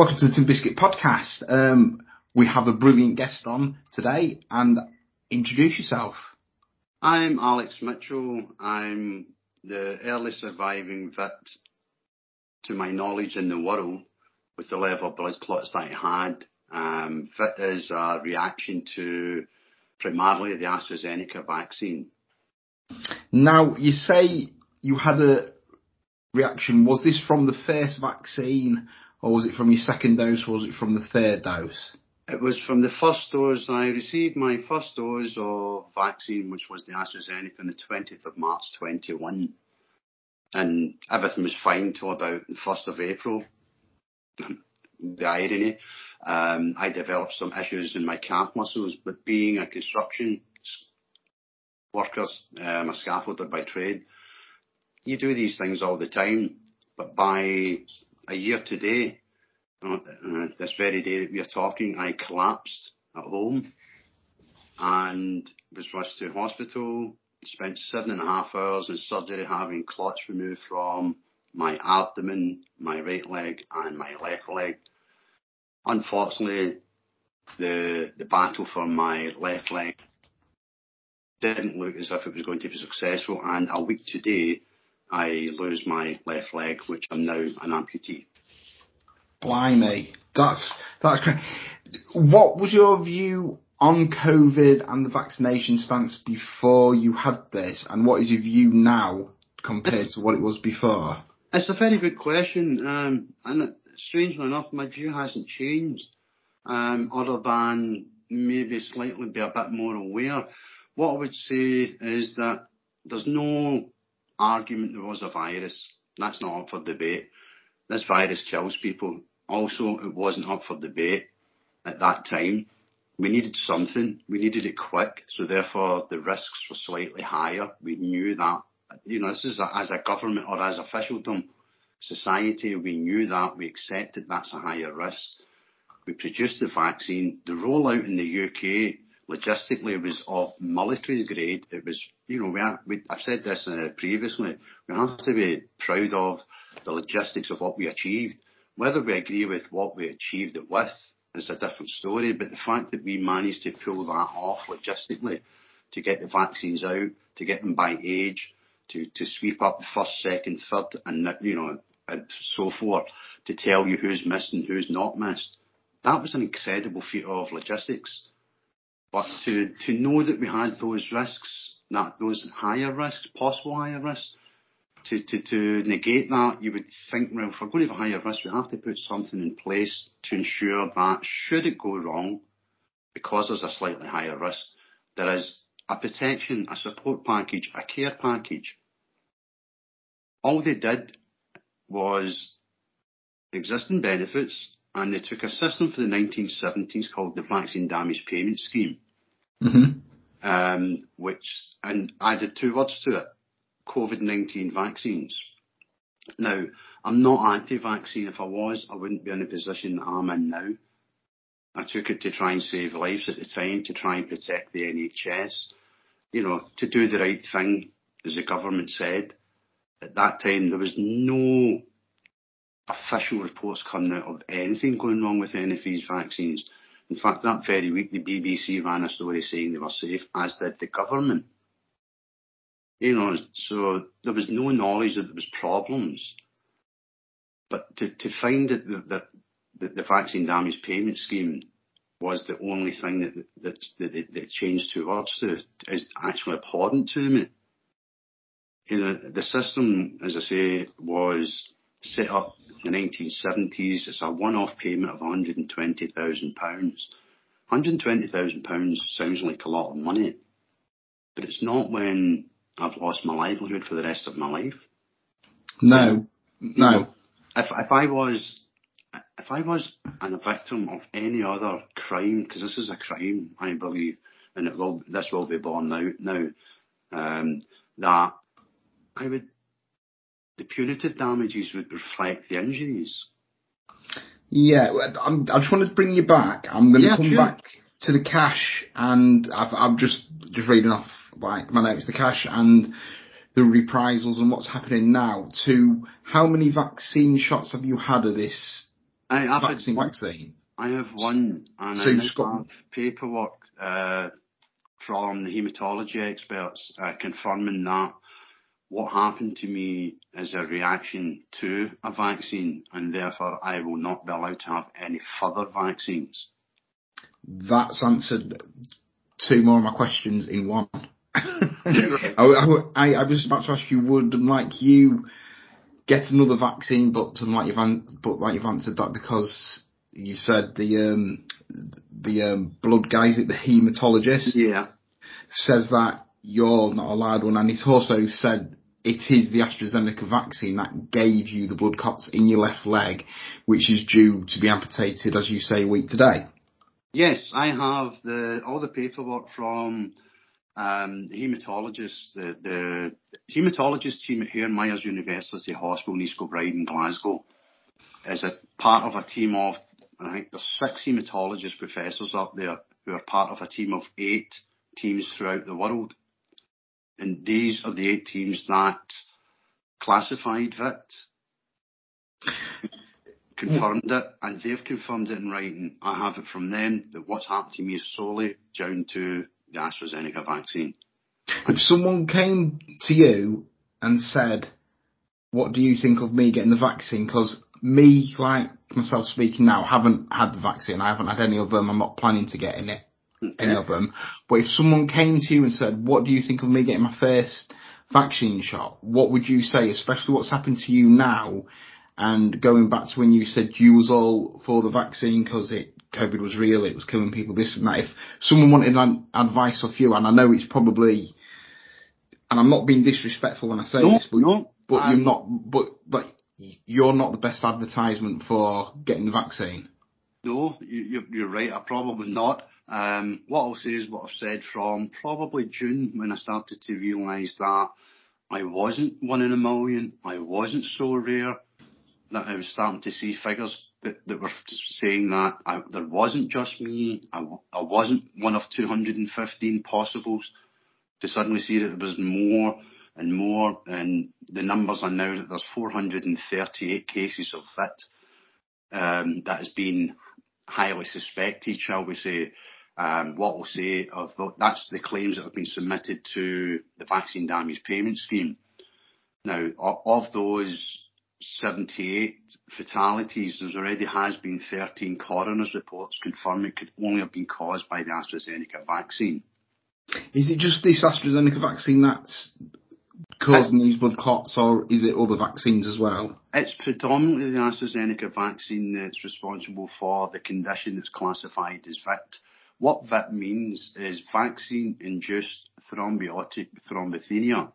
Welcome to the Tin Biscuit podcast. Um, we have a brilliant guest on today, and introduce yourself. I'm Alex Mitchell. I'm the early surviving VIT, to my knowledge, in the world with the level of blood clots that I had. Um, VIT is a reaction to primarily the AstraZeneca vaccine. Now, you say you had a reaction. Was this from the first vaccine, or was it from your second dose, or was it from the third dose? It was from the first dose. I received my first dose of vaccine, which was the AstraZeneca, on the 20th of March 21. And everything was fine till about the 1st of April. the irony. Um, I developed some issues in my calf muscles, but being a construction worker, um, a scaffolder by trade, you do these things all the time. But by a year today, uh, uh, this very day that we are talking, I collapsed at home and was rushed to hospital. Spent seven and a half hours in surgery having clots removed from my abdomen, my right leg and my left leg. Unfortunately, the the battle for my left leg didn't look as if it was going to be successful and a week today I lose my left leg which I'm now an amputee. Blimey. That's, that's. What was your view on COVID and the vaccination stance before you had this and what is your view now compared to what it was before? It's a very good question, um, and strangely enough, my view hasn't changed, um, other than maybe slightly be a bit more aware. What I would say is that there's no argument there was a virus. That's not up for debate. This virus kills people. Also, it wasn't up for debate at that time. We needed something. We needed it quick. So therefore, the risks were slightly higher. We knew that you know, this is a, as a government or as officialdom society, we knew that, we accepted that's a higher risk. We produced the vaccine. The rollout in the UK logistically it was of military grade. It was, you know, I've said this uh, previously, we have to be proud of the logistics of what we achieved. Whether we agree with what we achieved it with is a different story, but the fact that we managed to pull that off logistically, to get the vaccines out, to get them by age, to, to sweep up the first, second, third, and you know, and so forth, to tell you who's missed and who's not missed. That was an incredible feat of logistics. But to, know that we had those risks, that those higher risks, possible higher risks, to negate that, you would think, well, if we're going to have a higher risk, we have to put something in place to ensure that should it go wrong, because there's a slightly higher risk, there is a protection, a support package, a care package. All they did was existing benefits and they took a system for the 1970s called the Vaccine Damage Payment Scheme, mm-hmm. um, which and added two words to it: COVID-19 vaccines. Now, I'm not anti-vaccine. If I was, I wouldn't be in the position that I'm in now. I took it to try and save lives at the time, to try and protect the NHS, you know, to do the right thing, as the government said at that time there was no official reports coming out of anything going wrong with any of these vaccines. In fact, that very week the BBC ran a story saying they were safe, as did the government. You know, so there was no knowledge that there was problems. But to, to find that the, the, the vaccine damage payment scheme was the only thing that that, that, that changed two words to is actually abhorrent to me you know, the system, as I say, was set up in the 1970s. It's a one-off payment of £120,000. £120,000 sounds like a lot of money, but it's not when I've lost my livelihood for the rest of my life. No, no. If if I was if I was a victim of any other crime, because this is a crime, I believe, and it will this will be borne out now, um, that I would, the punitive damages would reflect the injuries. Yeah, I'm, I just want to bring you back. I'm going to yeah, come sure. back to the cash, and I've, I'm just just reading off like my notes, the cash and the reprisals and what's happening now. To how many vaccine shots have you had of this I, I've vaccine one- vaccine? I have one, and So I got- have paperwork uh, from the haematology experts uh, confirming that what happened to me is a reaction to a vaccine, and therefore I will not be allowed to have any further vaccines. That's answered two more of my questions in one. I, I, I was about to ask you, would like you get another vaccine, but like you've an, but like you've answered that because you said the um, the um, blood guys at the haematologist Yeah. says that you're not allowed one, and he's also said it is the AstraZeneca vaccine that gave you the blood clots in your left leg, which is due to be amputated, as you say, a week today. Yes, I have the all the paperwork from um, the haematologist, the, the haematologist team at Hairmyres University Hospital in East Kilbride in Glasgow is a part of a team of I think there's six haematologist professors up there who are part of a team of eight teams throughout the world. And these are the eight teams that classified VIT, confirmed it, and they've confirmed it in writing. I have it from them that what's happened to me is solely down to the AstraZeneca vaccine. If someone came to you and said, "What do you think of me getting the vaccine?" Because me, like myself speaking now, haven't had the vaccine. I haven't had any of them. I'm not planning to get in it, any of them. But if someone came to you and said, "What do you think of me getting my first vaccine shot?" What would you say? Especially what's happened to you now, and going back to when you said you was all for the vaccine because it COVID was real, it was killing people, this and that. If someone wanted an advice off you, and I know it's probably, and I'm not being disrespectful when I say No, this, but no. but um, you're not, but like you're not the best advertisement for getting the vaccine. No, you, you're, you're right. I probably not. Um, what I'll say is what I've said from probably June when I started to realise that I wasn't one in a million. I wasn't so rare that I was starting to see figures that, that were saying that I, there wasn't just me. I wasn't one of 215 possibles. To suddenly see that there was more and more, and the numbers are now that there's 438 cases of VIT um, that has been highly suspected, shall we say. Um, what we'll say of the, that's the claims that have been submitted to the Vaccine Damage Payment Scheme. Now, of those 78 fatalities, there's already has been 13 coroner's reports confirming it could only have been caused by the AstraZeneca vaccine. Is it just this AstraZeneca vaccine that's causing these blood clots, or is it other vaccines as well? It's predominantly the AstraZeneca vaccine that's responsible for the condition that's classified as VIT. What VIT means is vaccine-induced thrombotic thrombocytopenia.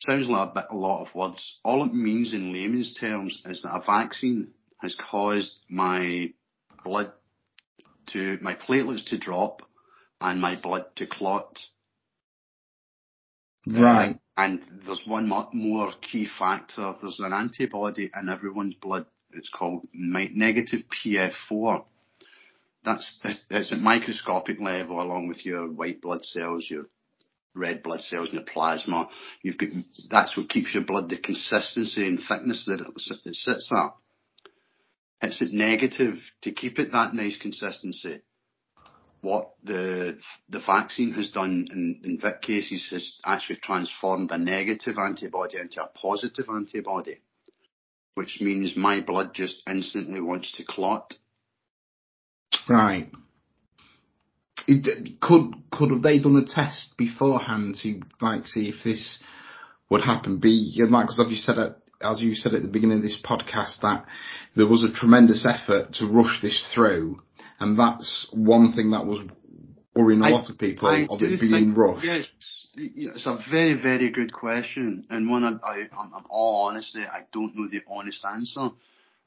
Sounds like a, bit, a lot of words. All it means in layman's terms is that a vaccine has caused my blood to, my platelets to drop and my blood to clot. Right. Uh, and there's one more key factor. There's an antibody in everyone's blood. It's called negative PF4. That's it's at microscopic level, along with your white blood cells, your red blood cells, and your plasma. You've got that's what keeps your blood the consistency and thickness that it, sits at. It's at negative to keep it that nice consistency what the the vaccine has done in, in VIT cases has actually transformed a negative antibody into a positive antibody, which means my blood just instantly wants to clot. Right. It, could could have they done a test beforehand to like see if this would happen? Be like because as you said at as you said at the beginning of this podcast that there was a tremendous effort to rush this through, and that's one thing that was worrying a I- lot of people I of it being think- rushed. Yes, it's a very very good question, and one I, I I'm, I'm all honesty, I don't know the honest answer.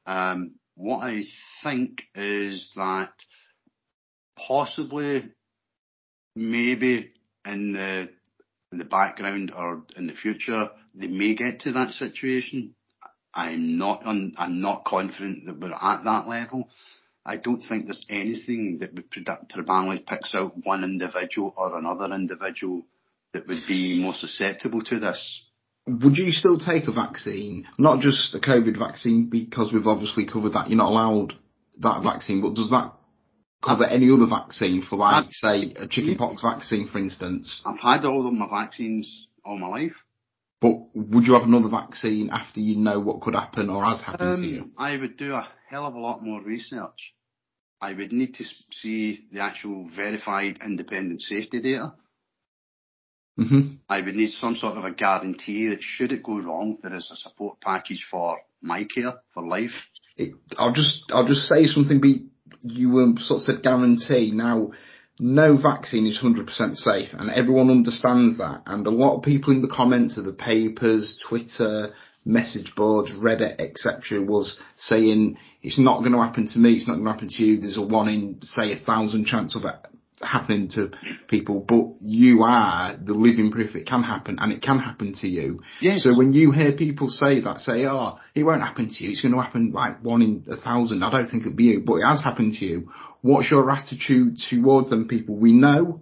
Um, what I think is that possibly, maybe in the in the background or in the future, they may get to that situation. I'm not I'm not confident that we're at that level. I don't think there's anything that would predominantly picks out one individual or another individual that would be more susceptible to this. Would you still take a vaccine? Not just a COVID vaccine, because we've obviously covered that you're not allowed that vaccine, but does that cover any other vaccine for like, say, a chickenpox vaccine, for instance? I've had all of my vaccines all my life. But would you have another vaccine after you know what could happen or has happened um, to you? I would do a hell of a lot more research. I would need to see the actual verified independent safety data. Mm-hmm. I would need some sort of a guarantee that should it go wrong, there is a support package for my care for life. It, I'll just I'll just say something. Be you um, sort of said guarantee. Now, no vaccine is 100% safe, and everyone understands that. And a lot of people in the comments of the papers, Twitter, message boards, Reddit, etc., was saying it's not going to happen to me. It's not going to happen to you. There's a one in say a thousand chance of it happening to people, but you are the living proof it can happen and it can happen to you. Yes. So when you hear people say that, say, oh, it won't happen to you, it's going to happen like one in a thousand, I don't think it'll be you, but it has happened to you. What's your attitude towards them people? We know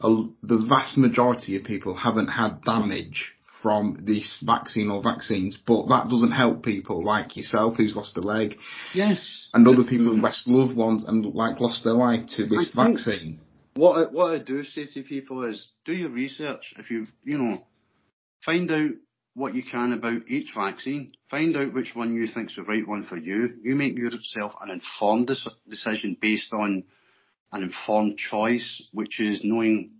a, the vast majority of people haven't had damage from this vaccine or vaccines, but that doesn't help people like yourself who's lost a leg. Yes. And other people who've lost loved ones and like lost their life to this vaccine. What I, what I do say to people is do your research. If you you know, find out what you can about each vaccine. Find out which one you think's the right one for you. You make yourself an informed decision based on an informed choice, which is knowing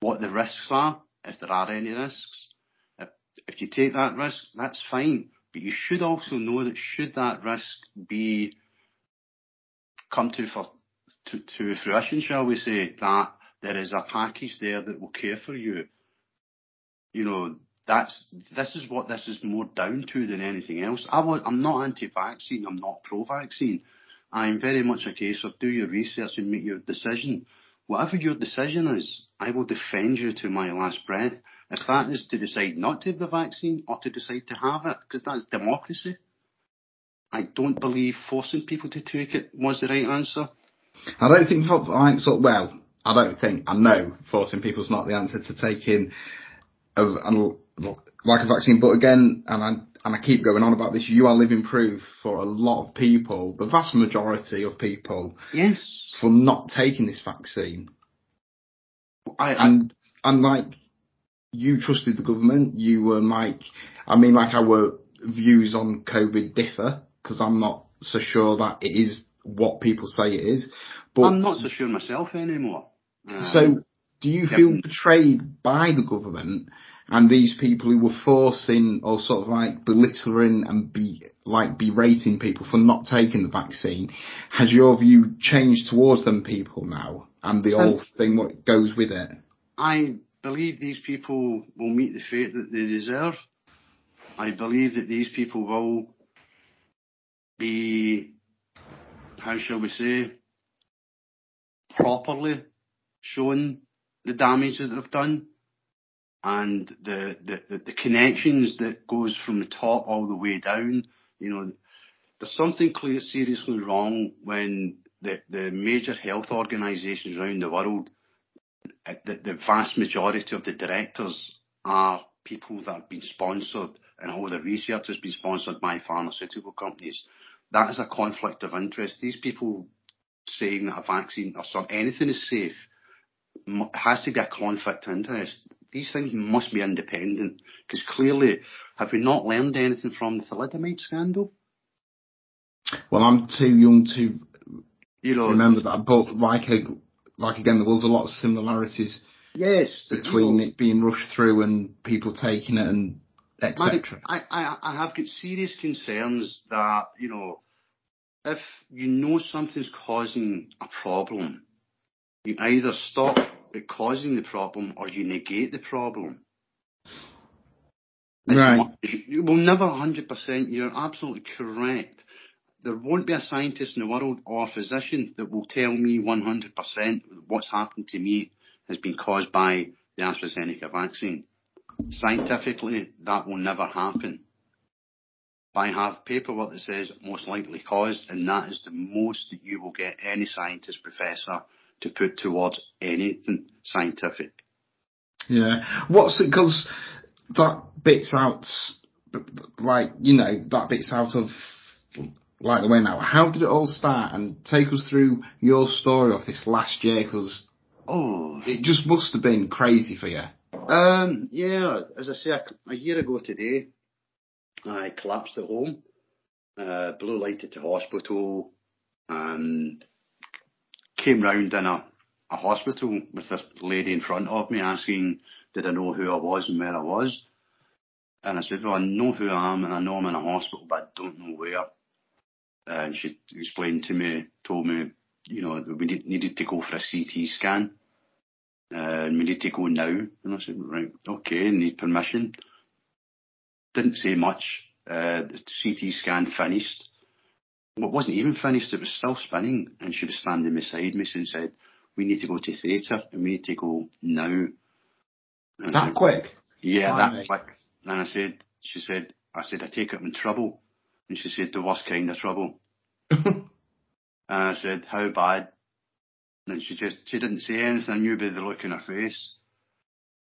what the risks are, if there are any risks, if you take that risk, that's fine. But you should also know that should that risk be come to for to, fruition, shall we say, that there is a package there that will care for you. You know, that's this is what this is more down to than anything else. I was, I'm not anti-vaccine. I'm not pro-vaccine. I'm very much a case of do your research and make your decision. Whatever your decision is, I will defend you to my last breath. If that is to decide not to have the vaccine or to decide to have it, because that's democracy. I don't believe forcing people to take it was the right answer. I don't think, sort well, I don't think, I know forcing people is not the answer to taking a, like a vaccine, but again, and I, and I keep going on about this, you are living proof for a lot of people, the vast majority of people, yes, for not taking this vaccine. I, and, and mm. like, you trusted the government. You were like, I mean, like our views on COVID differ because I'm not so sure that it is what people say it is. But I'm not so sure myself anymore. Um, so, do you feel betrayed by the government and these people who were forcing or sort of like belittling and be like berating people for not taking the vaccine? Has your view changed towards them people now and the um, whole thing what goes with it? I believe these people will meet the fate that they deserve. I believe that these people will be, how shall we say, properly shown the damage that they've done and the, the, the, connections that goes from the top all the way down. You know, there's something clear, seriously wrong when the, the major health organisations around the world uh, the, the vast majority of the directors are people that have been sponsored and all the research has been sponsored by pharmaceutical companies. That is a conflict of interest. These people saying that a vaccine or some, anything is safe has to be a conflict of interest. These things must be independent because clearly, have we not learned anything from the thalidomide scandal? Well, I'm too young to you know, remember that, but like like again, there was a lot of similarities. Yes, between you know, it being rushed through and people taking it and etc. I, I I have got serious concerns that you know if you know something's causing a problem, you either stop it causing the problem or you negate the problem. Right. You will never 100%, you're absolutely correct there won't be a scientist in the world or a physician that will tell me 100% what's happened to me has been caused by the AstraZeneca vaccine. Scientifically, that will never happen. I have paperwork that says most likely caused, and that is the most that you will get any scientist professor to put towards anything scientific. Yeah. What's it, because that bits out, like you know, that bits out of like the way now. How did it all start? And take us through your story of this last year, because Oh, it just must have been crazy for you. Um, yeah, as I say, a, a year ago today, I collapsed at home, uh, blue lighted to hospital, and came round in a, a hospital with this lady in front of me asking, did I know who I was and where I was? And I said, well, I know who I am and I know I'm in a hospital, but I don't know where. And she explained to me, told me, you know, we needed to go for a CT scan. Uh, and we need to go now. And I said, right, okay, need permission. Didn't say much. Uh, the CT scan finished. Well, it wasn't even finished, it was still spinning. And she was standing beside me and said, we need to go to theatre and we need to go now. And That said, quick. yeah, Blimey. that quick. And I said, she said, I said, I take it I'm in trouble. And she said, the worst kind of trouble. And I said, how bad? And she just, she didn't say anything. I knew by the look in her face.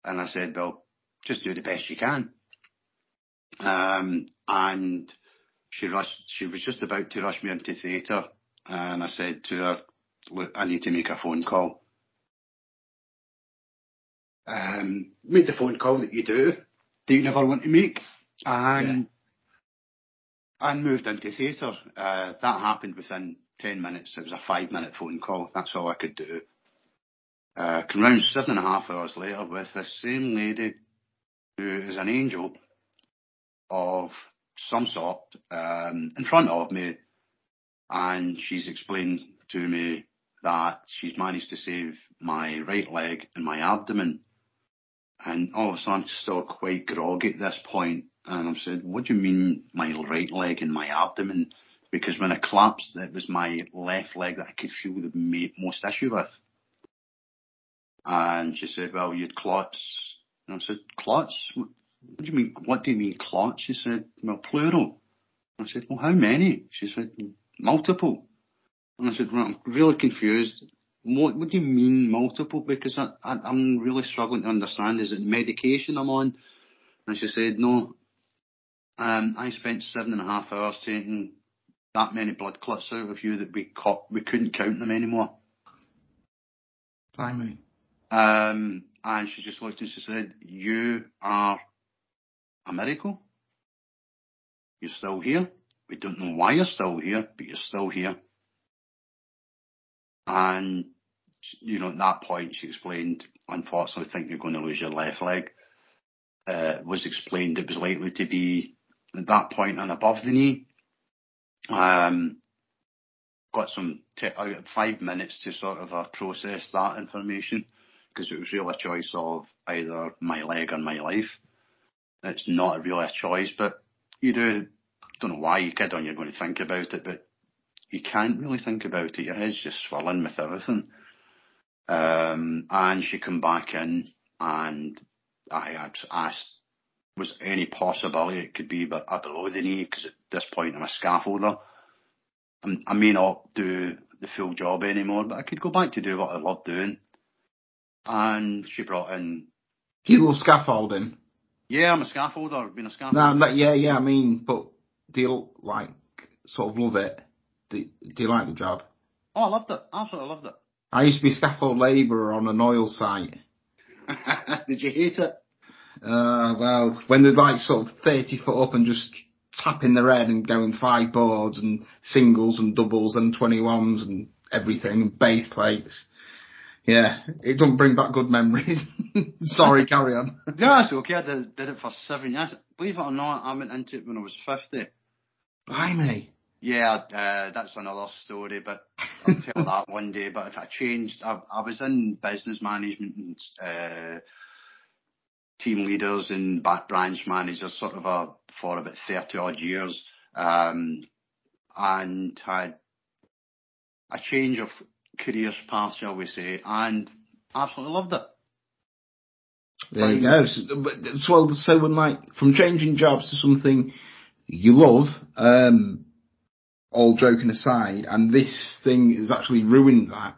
And I said, well, just do the best you can. Um, and she rushed, she was just about to rush me into theatre. And I said to her, look, I need to make a phone call. Um, made the phone call that you do, that you never want to make. And, and moved into theatre. Uh, that happened within 10 minutes. It was a five minute phone call. That's all I could do. Uh, come seven and a half hours later with the same lady who is an angel of some sort um, in front of me, and she's explained to me that she's managed to save my right leg and my abdomen. And all of a sudden, I'm still quite groggy at this point, and I'm saying, what do you mean my right leg and my abdomen? Because when I collapsed, it was my left leg that I could feel the ma- most issue with. And she said, well, you'd clots. And I said, clots? What do you mean? What do you mean clots? She said, well, plural. I said, well, how many? She said, multiple. And I said, well, I'm really confused. What, what do you mean multiple? Because I, I, I'm really struggling to understand. Is it medication I'm on? And she said, no. Um, I spent seven and a half hours taking that many blood clots out of you that we caught, we couldn't count them anymore. Blimey. Um, and she just looked and she said, you are a miracle. You're still here. We don't know why you're still here, but you're still here. And, you know, at that point she explained, unfortunately, I think you're going to lose your left leg. Uh, was explained it was likely to be at that point and above the knee. Um, got some five minutes to sort of uh, process that information because it was really a choice of either my leg or my life. It's not really a choice, but you do don't know why you kid on you're going to think about it, but you can't really think about it. Your head's just swirling with everything. Um, and she come back in and I asked, was any possibility it could be but below the knee? Because at this point I'm a scaffolder. I'm, I may not do the full job anymore, but I could go back to do what I love doing. And she brought in, You love scaffolding. yeah, I'm a scaffolder. I've been a scaffolder. No, yeah, yeah. I mean, but do you like sort of love it? Do, do you like the job? Oh, I loved it. Absolutely loved it. I used to be a scaffold labourer on an oil site. Did you hate it? Uh, well, when they're like sort of 30 foot up and just tapping their head and going five boards and singles and doubles and 21s and everything and base plates. Yeah, it doesn't bring back good memories. Sorry, carry on. Yeah, it's okay. I did, did it for seven years. Believe it or not, I went into it when I was 50. Blimey. Yeah, uh, that's another story, but I'll tell that one day. But if I changed. I, I was in business management and uh, team leaders and back branch managers, sort of a, for about 30 odd years, um, and had a change of career path, shall we say, and absolutely loved it. There you go. So, so, well, so when like, from changing jobs to something you love, um, all joking aside, and this thing has actually ruined that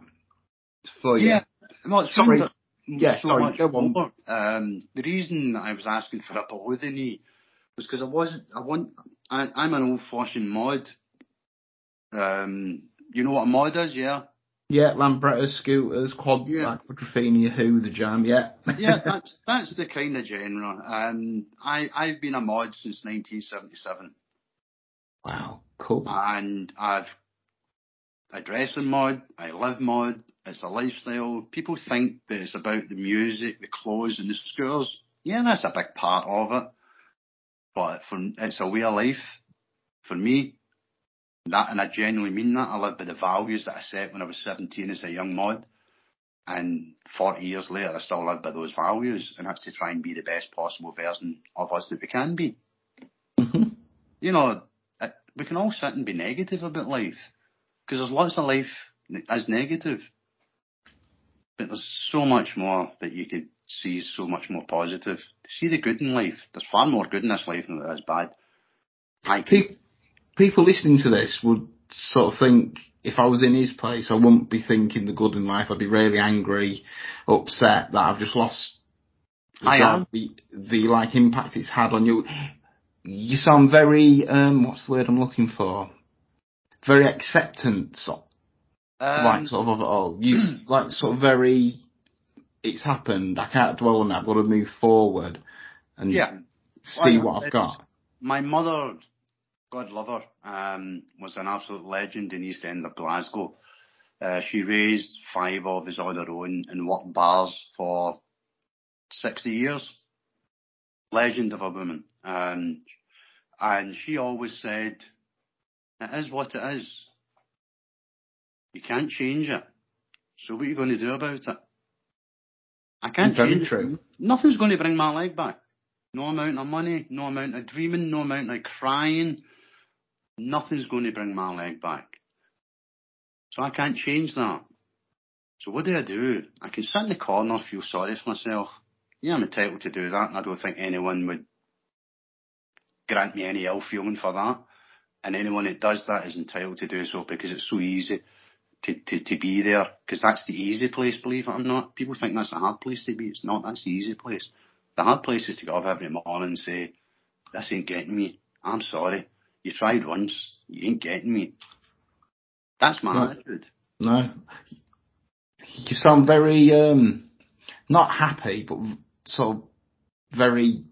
for you. Yeah. Well, Sorry. Yeah, so sorry, much go on. more. Um, the reason that I was asking for a below the knee was because I wasn't. I want. I, I'm an old-fashioned mod. Um, you know what a mod is, yeah? Yeah, Lambretta scooters, quad Yeah. Quadrophenia, Who, the Jam, yeah. yeah, that's that's the kind of genre. Um, I I've been a mod since 1977, wow, cool. and I've I dress in mod, I live mod. It's a lifestyle. People think that it's about the music, the clothes, and the scooters. Yeah, that's a big part of it, but for it's a way of life. For me, that and I genuinely mean that. I live by the values that I set when I was 17 as a young mod. And 40 years later, I still live by those values, and that's to try and be the best possible version of us that we can be. Mhm. You know, we can all sit and be negative about life, because there's lots of life as negative. But there's so much more that you could see so much more positive. See the good in life. There's far more good in this life than there is bad. I Pe- people listening to this would sort of think if I was in his place, I wouldn't be thinking the good in life. I'd be really angry, upset that I've just lost the I job, am. the the like impact it's had on you. You sound very um, what's the word I'm looking for? Very acceptant, sort Um, like sort of of it all. You like sort of very. It's happened. I can't dwell on that. I've got to move forward and yeah. see Well, what I've got. My mother, God love her, um, was an absolute legend in East End of Glasgow. Uh, she raised five of us on her own and worked bars for 60 years. Legend of a woman. Um, and she always said, it is what it is. You can't change it. So what are you going to do about it? I can't Very change true. it. Nothing's going to bring my leg back. No amount of money, no amount of dreaming, no amount of crying. Nothing's going to bring my leg back. So I can't change that. So what do I do? I can sit in the corner, feel sorry for myself. Yeah, I'm entitled to do that, and I don't think anyone would grant me any ill feeling for that. And anyone that does that is entitled to do so because it's so easy to, to, to be there. Because that's the easy place, believe it or not. People think that's a hard place to be. It's not. That's the easy place. The hard place is to get up every morning and say, this ain't getting me. I'm sorry. You tried once. You ain't getting me. That's my Yeah. attitude. No. You sound very, um, not happy, but sort of very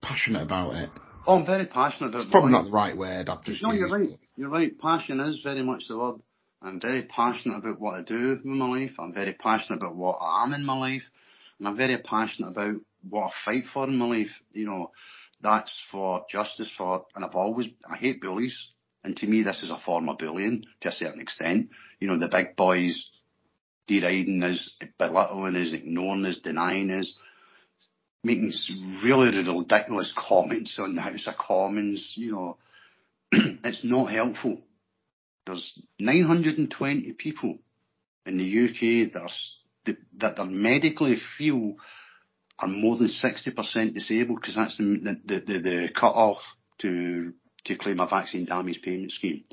passionate about it. Oh, I'm very passionate about It's probably not the right word. I've just No, you're right. You're right. Passion is very much the word. I'm very passionate about what I do with my life. I'm very passionate about what I am in my life. And I'm very passionate about what I fight for in my life. You know, that's for justice for, and I've always, I hate bullies. And to me, this is a form of bullying to a certain extent. You know, the big boys deriding us, belittling us, ignoring us, denying us, making really ridiculous comments on the House of Commons, you know, it's not helpful. There's 920 people in the UK that are, that, medically feel are more than 60% disabled because that's the, the, the, the cut off to, to claim a vaccine damage payment scheme.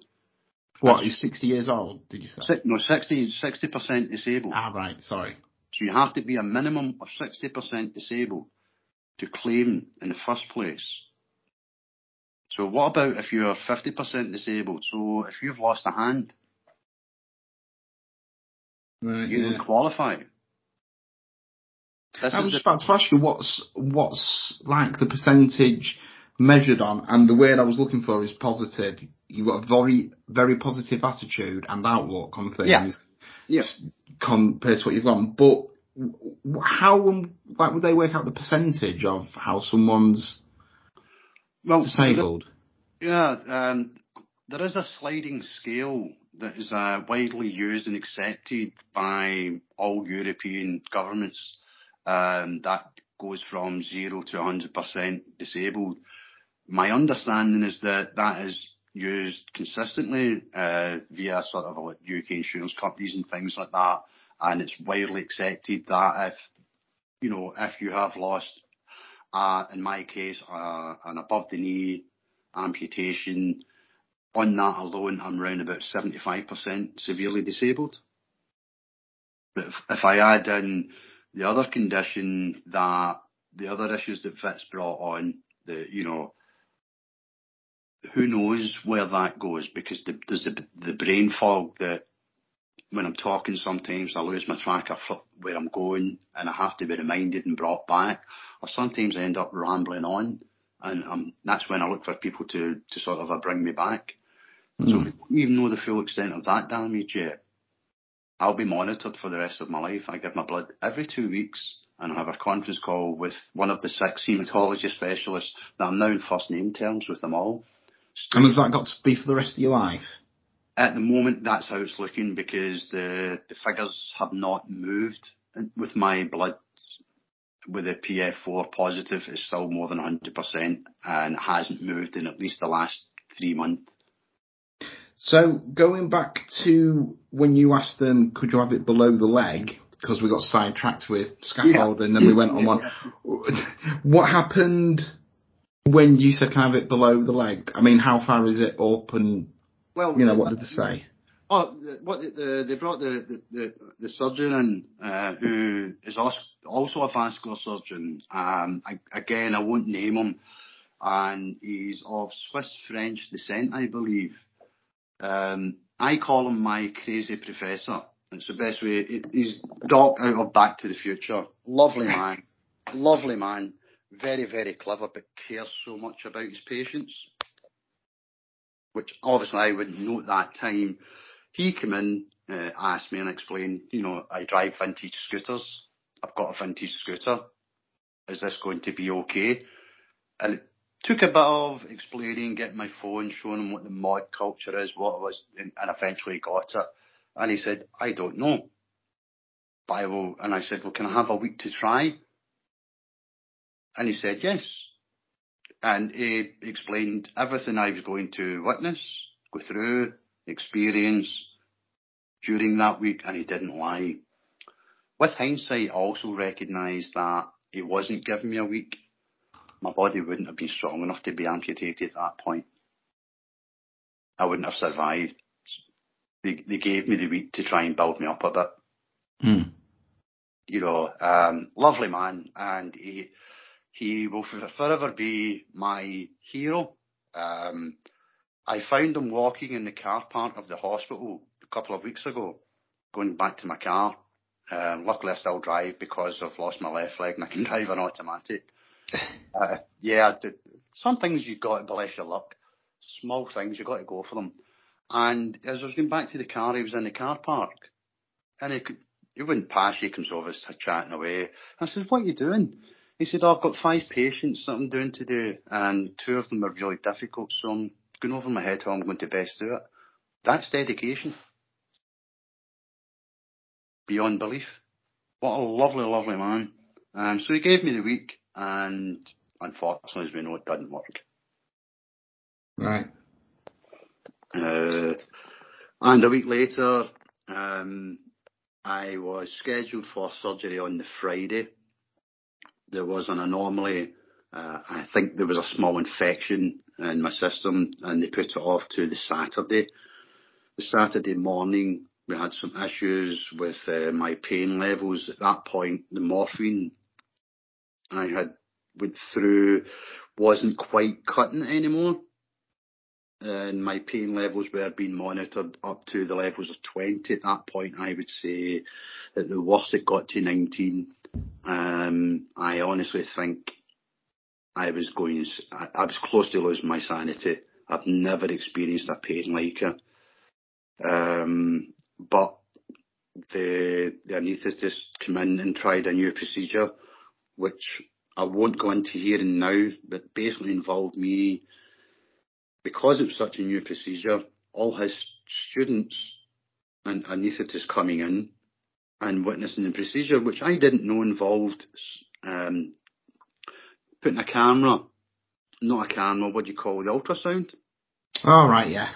What, he's 60 years old, did you say? No, 60, 60% disabled. Ah, right, sorry. So you have to be a minimum of 60% disabled to claim in the first place. So what about if you're 50% disabled? So if you've lost a hand, Right, you yeah. don't qualify. This I was just about to ask you what's, what's like the percentage measured on, and the word I was looking for is positive. You've got a very, very positive attitude and outlook on things. Yeah. Yeah. compared to what you've got. But how um, like would they work out the percentage of how someone's well, disabled? Yeah, um, there is a sliding scale that is uh, widely used and accepted by all European governments um, that goes from zero to 100% disabled. My understanding is that that is used consistently uh, via sort of like UK insurance companies and things like that, and it's widely accepted that if you know if you have lost, uh, in my case, uh, an above the knee amputation. On that alone, I'm around about 75% severely disabled. But if, if I add in the other condition that the other issues that VIT's brought on, the you know, who knows where that goes because the, there's the, the brain fog that when I'm talking sometimes I lose my track of where I'm going and I have to be reminded and brought back or sometimes I end up rambling on and um, that's when I look for people to, to sort of uh, bring me back. Mm. So hmm. even know the full extent of that damage yet. I'll be monitored for the rest of my life. I give my blood every two weeks and I have a conference call with one of the six haematology specialists that I'm now in first name terms with them all. And has that got to be for the rest of your life? At the moment, that's how it's looking because the, the figures have not moved with my blood. With the PF4 positive, it's still more than 100% and hasn't moved in at least the last three months. So going back to when you asked them, could you have it below the leg? Because we got sidetracked with scaffold yeah. and then we went on one. What happened when you said can I have it below the leg? I mean, how far is it up and, well, you know, what did they say? Oh, what the, they brought the, the, the, surgeon in, uh, who is also a vascular surgeon. Um, I, again, I won't name him. And he's of Swiss French descent, I believe. Um, I call him my crazy professor. It's the best way. He's Doc out of Back to the Future. Lovely man. Lovely man. Very, very clever, but cares so much about his patients. Which obviously I wouldn't know at that time. He came in, uh, asked me and explained, you know, I drive vintage scooters. I've got a vintage scooter. Is this going to be okay? And it took a bit of explaining, getting my phone, showing him what the mod culture is, what it was, and, and eventually got it. And he said, I don't know. But I will, and I said, well, can I have a week to try? And he said, yes. And he explained everything I was going to witness, go through, experience during that week, and he didn't lie. With hindsight, I also recognised that he wasn't giving me a week. My body wouldn't have been strong enough to be amputated at that point. I wouldn't have survived. They, they gave me the week to try and build me up a bit. Mm. You know, um, lovely man, and he he will forever be my hero. Um, I found him walking in the car park of the hospital a couple of weeks ago, going back to my car. Um, luckily, I still drive because I've lost my left leg and I can drive an automatic. uh, yeah, some things you've got to bless your luck. Small things, you've got to go for them. And as I was going back to the car, he was in the car park. And he, could, he wouldn't pass you, comes over, chatting away. I said, what are you doing? He said, oh, I've got five patients that I'm doing today, and two of them are really difficult, so I'm going over my head how I'm going to best do it. That's dedication. Beyond belief. What a lovely, lovely man. Um, so he gave me the week, and unfortunately, as we know, it didn't work. Right. Uh, and a week later, um, I was scheduled for surgery on the Friday there was an anomaly. Uh, I think there was a small infection in my system and they put it off to the Saturday. The Saturday morning, we had some issues with uh, my pain levels. At that point, the morphine I had went through wasn't quite cutting anymore. And my pain levels were being monitored up to the levels of 20. At that point, I would say that the worst it got to 19 um, I honestly think I was going, I, I was close to losing my sanity. I've never experienced a pain like it. Um, but the, the anaesthetist came in and tried a new procedure, which I won't go into here and now, but basically involved me, because it was such a new procedure, all his students and anaesthetists coming in and witnessing the procedure, which I didn't know involved um, putting a camera, not a camera, what do you call the ultrasound? Oh, right, yes.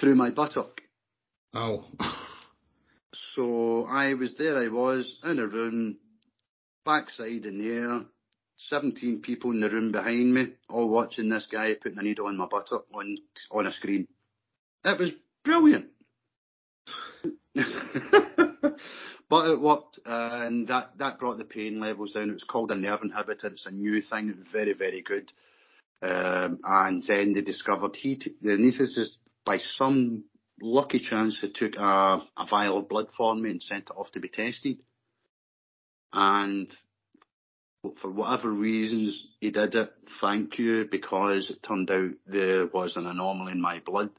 Through my buttock. Oh. so I was there, I was in a room, backside in the air, 17 people in the room behind me, all watching this guy putting a needle in my buttock on, on a screen. It was brilliant. but it worked, and that that brought the pain levels down. It was called a nerve inhibitor. It's a new thing. Very very good. Um, and then they discovered he t- the anaesthetist by some lucky chance he took a, a vial of blood for me and sent it off to be tested. And for whatever reasons he did it, thank you, because it turned out there was an anomaly in my blood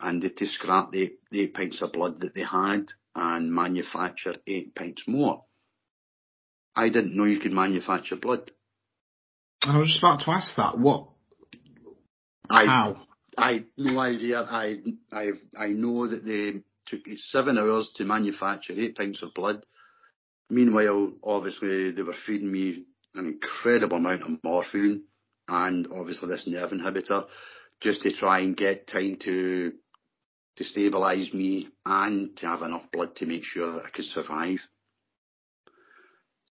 and they to scrap the, the eight pints of blood that they had and manufacture eight pints more. I didn't know you could manufacture blood. I was just about to ask that. What? I, How? I no idea. I I I know that they took seven hours to manufacture eight pints of blood. Meanwhile, obviously they were feeding me an incredible amount of morphine and obviously this nerve inhibitor just to try and get time to to stabilise me and to have enough blood to make sure that I could survive.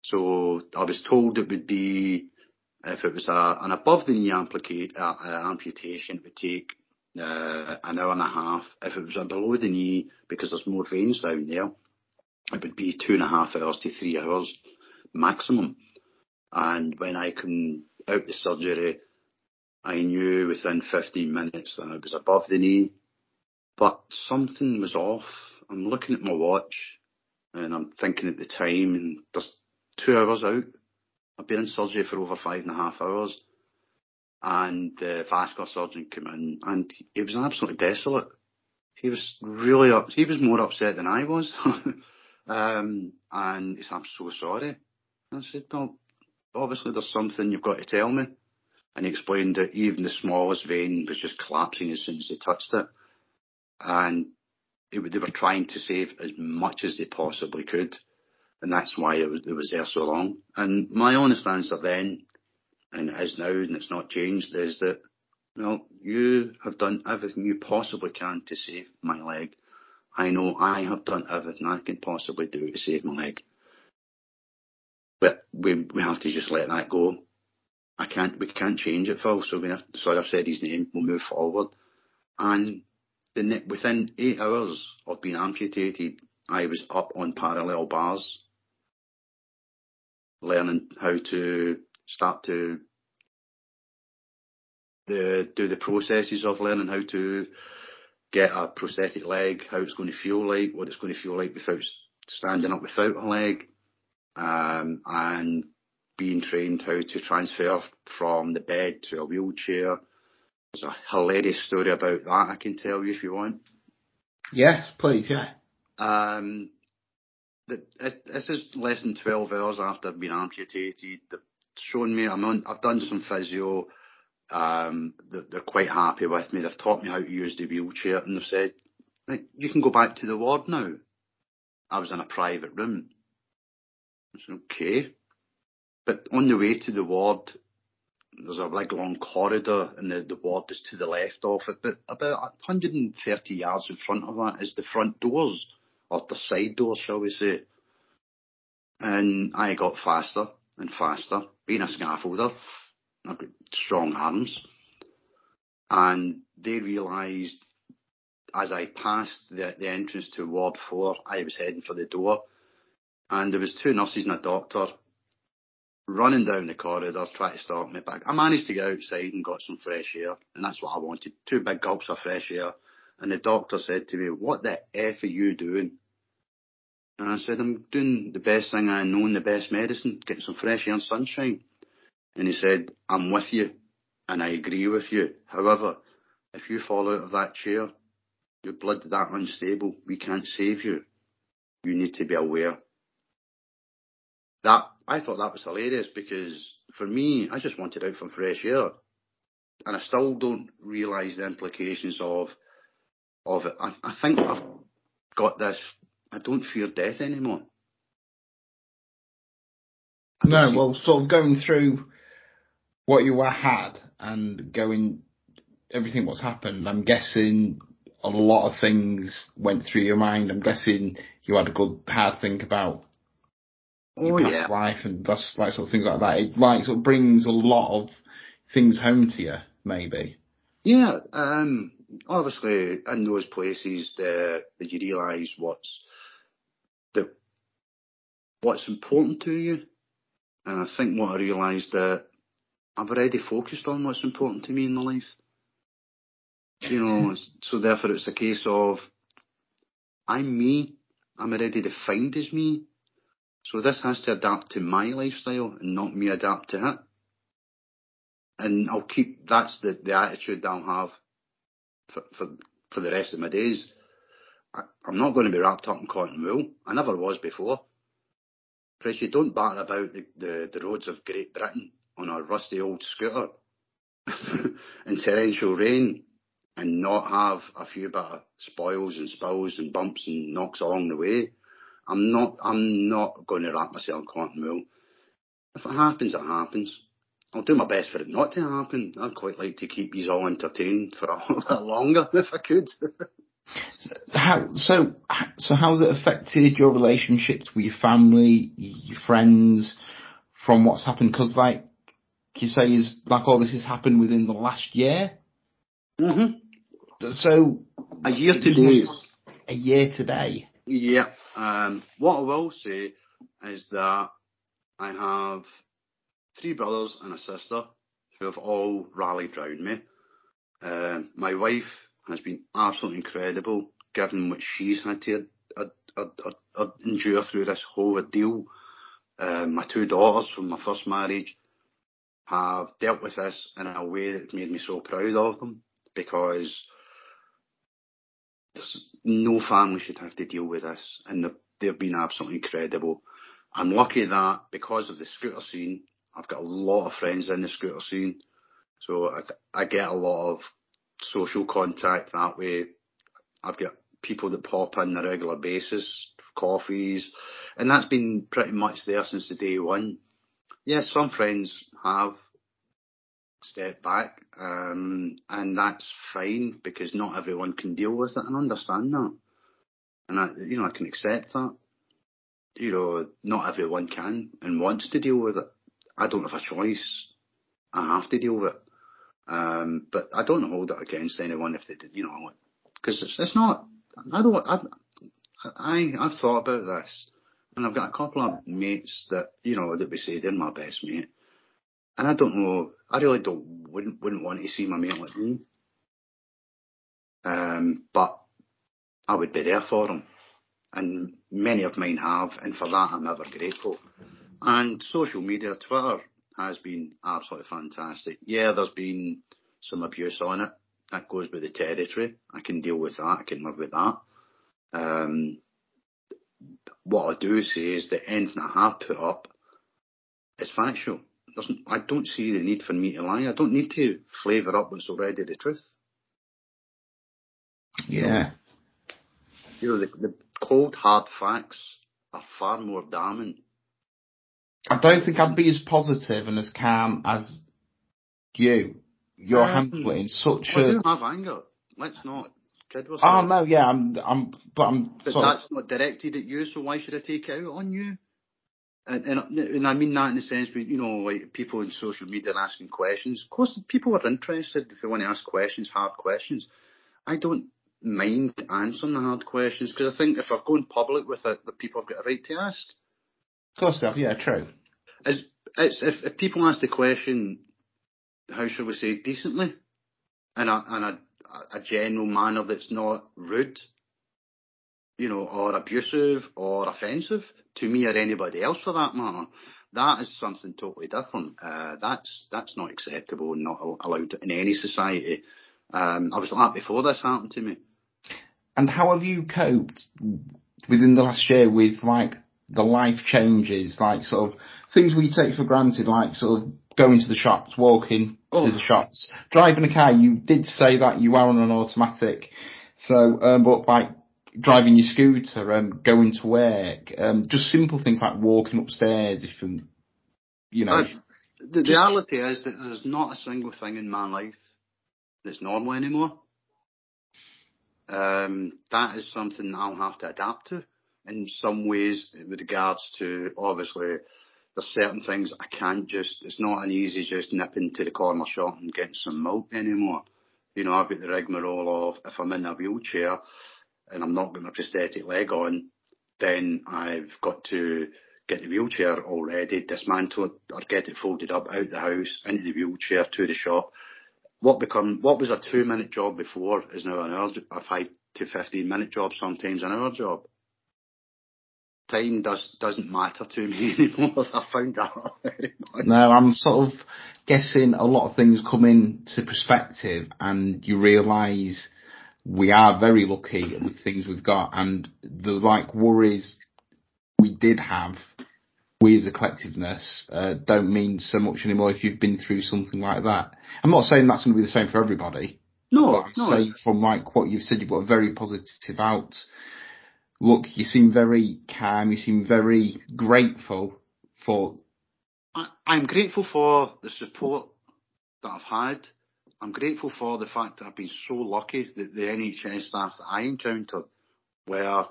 So I was told it would be if it was a, an above the knee uh, uh, amputation, it would take uh, an hour and a half. If it was a below the knee, because there's more veins down there, it would be two and a half hours to three hours maximum. And when I came out the surgery, I knew within 15 minutes that I was above the knee, but something was off. I'm looking at my watch and I'm thinking at the time and there's two hours out. I've been in surgery for over five and a half hours and the vascular surgeon came in and he was absolutely desolate. He was really up, he was more upset than I was. um, and he said, I'm so sorry. I said, well, obviously there's something you've got to tell me. And he explained that even the smallest vein was just collapsing as soon as they touched it. And it, they were trying to save as much as they possibly could. And that's why it was, it was there so long. And my honest answer then, and it is now, and it's not changed, is that, well, you have done everything you possibly can to save my leg. I know I have done everything I can possibly do to save my leg. But we we have to just let that go. I can't we can't change it, Phil. So we have sorry I've said his name. We'll move forward. And the within eight hours of being amputated, I was up on parallel bars, learning how to start to the do the processes of learning how to get a prosthetic leg, how it's going to feel like, what it's going to feel like without standing up without a leg, um, and being trained how to transfer from the bed to a wheelchair. There's a hilarious story about that I can tell you if you want. Yes, please, yeah. Um, this is less than 12 hours after being amputated. They've shown me, I'm on, I've done some physio. Um, they're quite happy with me. They've taught me how to use the wheelchair and they've said, you can go back to the ward now. I was in a private room. I said, okay. But on the way to the ward, there's a big long corridor and the, the ward is to the left of it. But about 130 yards in front of that is the front doors, or the side doors, shall we say. And I got faster and faster, being a scaffolder. I've got strong arms. And they realised as I passed the, the entrance to Ward 4, I was heading for the door and there was two nurses and a doctor running down the corridor trying to stop me back. I managed to get outside and got some fresh air, and that's what I wanted. Two big gulps of fresh air. And the doctor said to me, what the F are you doing? And I said, I'm doing the best thing I know and the best medicine, getting some fresh air and sunshine. And he said, I'm with you, and I agree with you. However, if you fall out of that chair, your blood that unstable, we can't save you. You need to be aware that I thought that was hilarious because for me, I just wanted out from fresh air, and I still don't realise the implications of of it. I, I think I've got this. I don't fear death anymore. No, well, sort of going through what you had and going everything what's happened. I'm guessing a lot of things went through your mind. I'm guessing you had a good hard think about oh, past yeah. life and that's like sort of things like that. It like sort of brings a lot of things home to you, maybe. Yeah, um, obviously in those places that that you realise what's the what's important to you. And I think what I realised that I've already focused on what's important to me in my life. You know, so therefore it's a case of I'm me. I'm already defined as me. So this has to adapt to my lifestyle and not me adapt to it. And I'll keep, that's the, the attitude I'll have for, for, for the rest of my days. I, I'm not going to be wrapped up in cotton wool. I never was before. Chris, you don't batter about the, the, the roads of Great Britain on a rusty old scooter in torrential rain and not have a few bit of spoils and spills and bumps and knocks along the way. I'm not, I'm not going to wrap myself in cotton wool. If it happens, it happens. I'll do my best for it not to happen. I'd quite like to keep you all entertained for a bit longer if I could. how so? So how's it affected your relationships with your family, your friends, from what's happened? Because like you say, is like all this has happened within the last year. hmm So a year today. A year today. Yeah. Um, what I will say is that I have three brothers and a sister who have all rallied round me. Uh, my wife has been absolutely incredible, given what she's had to endure through this whole ordeal. my two daughters from my first marriage have dealt with this in a way that's made me so proud of them because no family should have to deal with this, and they've been absolutely incredible. I'm lucky that because of the scooter scene, I've got a lot of friends in the scooter scene, so I, I get a lot of social contact that way. I've got people that pop in on a regular basis, coffees, and that's been pretty much there since the day one. Yes, yeah, some friends have stepped back, um, and that's fine because not everyone can deal with it and understand that, and I, you know, I can accept that. You know, not everyone can and wants to deal with it. I don't have a choice. I have to deal with it. Um, but I don't hold it against anyone if they did, you know, because it's, it's not, I don't, I, I, I've thought about this and I've got a couple of mates that, you know, that we say they're my best mate. And I don't know, I really don't, wouldn't, wouldn't want to see my mate like me. Um, but I would be there for them. And many of mine have, and for that I'm ever grateful. And social media, Twitter has been absolutely fantastic. Yeah, there's been some abuse on it. That goes with the territory. I can deal with that. I can live with that. Um, what I do say is that anything I have put up is factual. Doesn't, I don't see the need for me to lie. I don't need to flavour up what's already the truth. Yeah. You know, the, the cold hard facts are far more damning I don't think I'd be as positive and as calm as you. You're um, handling such well, a. I do have anger. Let's not kid ourselves. Oh no, yeah, I'm, I'm, but I'm. But that's of... not directed at you, so why should I take it out on you? And, and, and I mean that in the sense, you know, like people in social media asking questions. Of course, people are interested if they want to ask questions, hard questions. I don't mind answering the hard questions because I think if I've gone public with it, the people have got a right to ask. Of course, they have. Yeah, true. It's, it's, if, if people ask the question, how shall we say, decently, in a, in a, a general manner that's not rude, you know, or abusive or offensive to me or anybody else for that matter, that is something totally different. Uh, that's that's not acceptable and not allowed in any society. Um, I was like that before this happened to me. And how have you coped within the last year with like the life changes, like sort of things we take for granted, like sort of going to the shops, walking oh. to the shops, driving a car. You did say that you are on an automatic, so um, but like driving your scooter and um, going to work, um, just simple things like walking upstairs. If you, you know, the just, reality is that there's not a single thing in my life that's normal anymore. Um, that is something I'll have to adapt to in some ways with regards to obviously there's certain things I can't just, it's not an easy just nipping to the corner shop and getting some milk anymore. You know, I've got the rigmarole of if I'm in a wheelchair and I'm not got my prosthetic leg on, then I've got to get the wheelchair all ready, dismantle it, or get it folded up out the house, into the wheelchair, to the shop. What become what was a two minute job before is now an hour, a five to fifteen minute job, sometimes an hour job. Time does doesn't matter to me anymore. I found that No, I'm sort of guessing a lot of things come into perspective, and you realise we are very lucky with things we've got, and the like worries we did have, we as a collectiveness, uh, don't mean so much anymore if you've been through something like that. I'm not saying that's going to be the same for everybody. No, I'm no. saying from like what you've said, you've got a very positive out. Look, you seem very calm. You seem very grateful for. I, I'm grateful for the support that I've had. I'm grateful for the fact that I've been so lucky that the NHS staff that I encountered were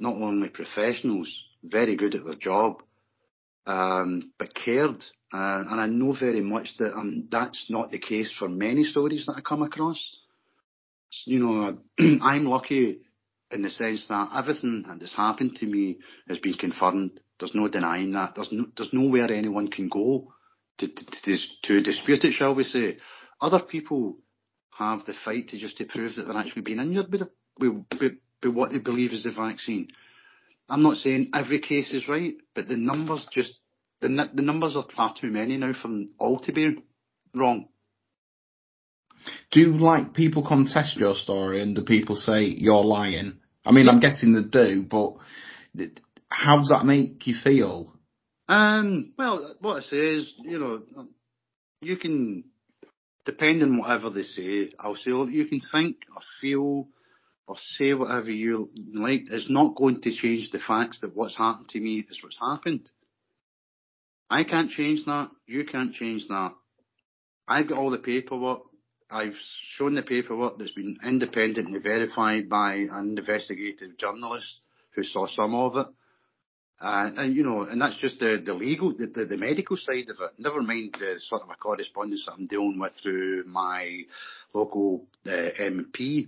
not only professionals, very good at their job, um, but cared. Uh, and I know very much that um, that's not the case for many stories that I come across. You know, I'm lucky in the sense that everything that has happened to me has been confirmed. There's no denying that. There's no, there's nowhere anyone can go to, to, to, to dispute it, shall we say. Other people have the fight to just to prove that they're actually being injured with, with, with, with what they believe is the vaccine. I'm not saying every case is right, but the numbers just the the numbers are far too many now for all to be wrong. Do like people contest your story and do people say you're lying? I mean, yeah. I'm guessing they do, but how does that make you feel? Um, well, what I say is, you know, you can, depending whatever they say, I'll say, you can think or feel or say whatever you like. It's not going to change the facts that what's happened to me is what's happened. I can't change that. You can't change that. I've got all the paperwork. I've shown the paperwork that's been independently verified by an investigative journalist who saw some of it. Uh, and you know, and that's just the, the legal, the, the, the, medical side of it. Never mind the sort of a correspondence that I'm dealing with through my local uh, MP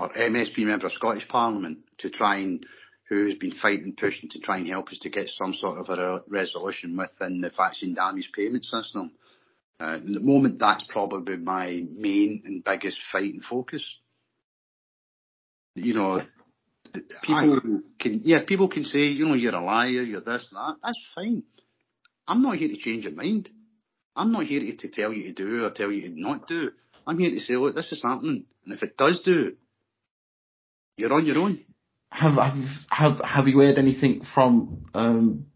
or MSP member of Scottish Parliament to try and who's been fighting, pushing to try and help us to get some sort of a resolution within the vaccine damage payment system. Uh, at the moment, that's probably my main and biggest fight and focus. You know, people can, yeah, people can say, you know, you're a liar, you're this, that. That's fine. I'm not here to change your mind. I'm not here to, to tell you to do or tell you to not do. I'm here to say, look, this is happening. And if it does do, you're on your own. Have have have have you heard anything from um,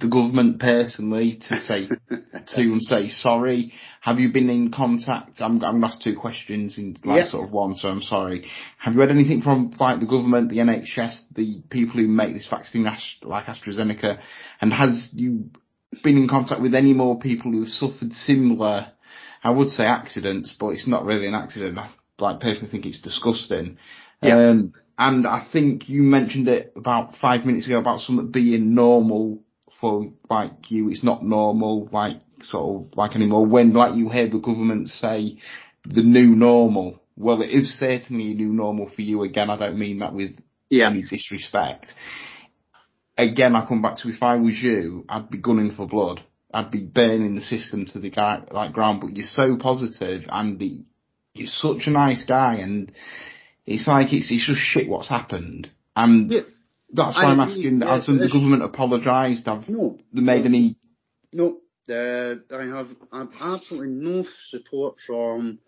the government personally to say to and say sorry? Have you been in contact? I'm I'm asked two questions in like sort of one, so I'm sorry. Have you had anything from like the government, the NHS, the people who make this vaccine like AstraZeneca, and has you been in contact with any more people who've suffered similar? I would say accidents, but it's not really an accident. I like personally think it's disgusting. Um, and I think you mentioned it about five minutes ago about something being normal for like you. It's not normal, like sort of like anymore. When like you hear the government say the new normal, well, it is certainly a new normal for you. Again, I don't mean that with yeah. any disrespect. Again, I come back to if I was you, I'd be gunning for blood. I'd be burning the system to the guy, like ground. But you're so positive and you're such a nice guy and it's like it's, it's just shit what's happened, and yeah. That's why I am asking. Yes, has the government apologised? Have no, they made no, any? No, uh, I have, I have absolutely no support from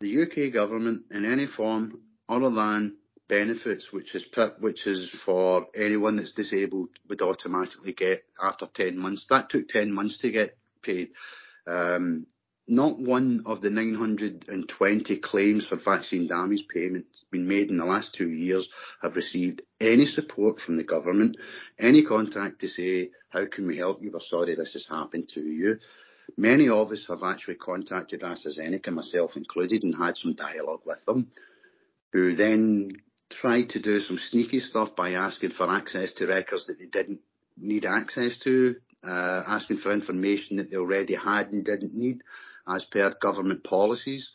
the UK government in any form other than benefits, which is which is for anyone that's disabled would automatically get after ten months. That took ten months to get paid. Um, not one of the 920 claims for vaccine damage payments been made in the last two years have received any support from the government, any contact to say, how can we help you? We're sorry this has happened to you. Many of us have actually contacted AstraZeneca, myself included, and had some dialogue with them, who then tried to do some sneaky stuff by asking for access to records that they didn't need access to, uh, asking for information that they already had and didn't need as per government policies.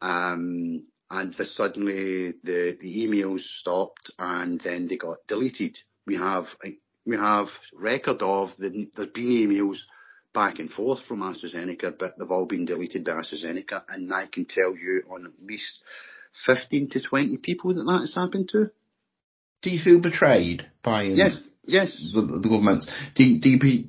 Um, and for suddenly the, the emails stopped and then they got deleted. We have we have record of the, there's been emails back and forth from AstraZeneca, but they've all been deleted by AstraZeneca, and I can tell you on at least 15 to 20 people that that has happened to. Do you feel betrayed by um, Yes, yes. the, the government? Do do you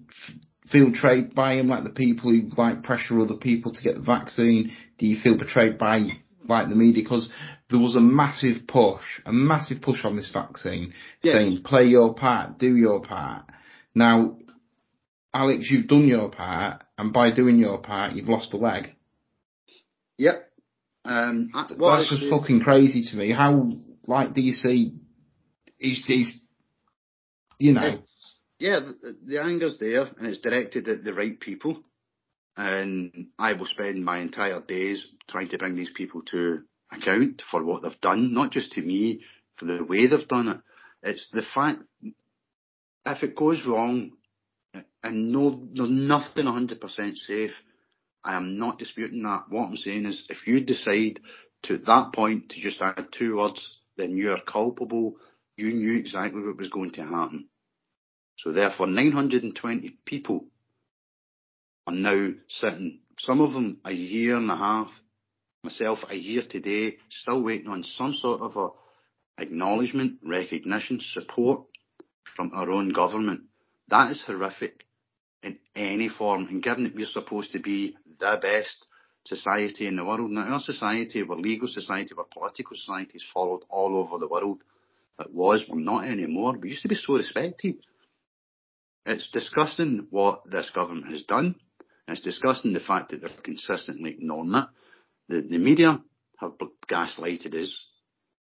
feel betrayed by him, like the people who like pressure other people to get the vaccine? Do you feel betrayed by like the media? Because there was a massive push, a massive push on this vaccine, Yes. saying play your part, do your part. Now, Alex, you've done your part, and by doing your part, you've lost a leg. Yep. Um, I- what That's just fucking crazy to me. How, like, do you see? He's, he's, you know, yeah, the, the anger's there and it's directed at the right people. And I will spend my entire days trying to bring these people to account for what they've done, not just to me, for the way they've done it. It's the fact, if it goes wrong, and no, there's nothing 100% safe, I am not disputing that. What I'm saying is, if you decide to at that point to just add two words, then you are culpable. You knew exactly what was going to happen. So therefore, 920 people are now sitting, some of them a year and a half, myself a year today, still waiting on some sort of a acknowledgement, recognition, support from our own government. That is horrific in any form. And given that we're supposed to be the best society in the world, now our society, we're legal society, we're political society is followed all over the world. It was, we're not anymore. We used to be so respected. It's disgusting what this government has done. It's disgusting the fact that they're consistently ignoring it. The, the media have gaslighted us.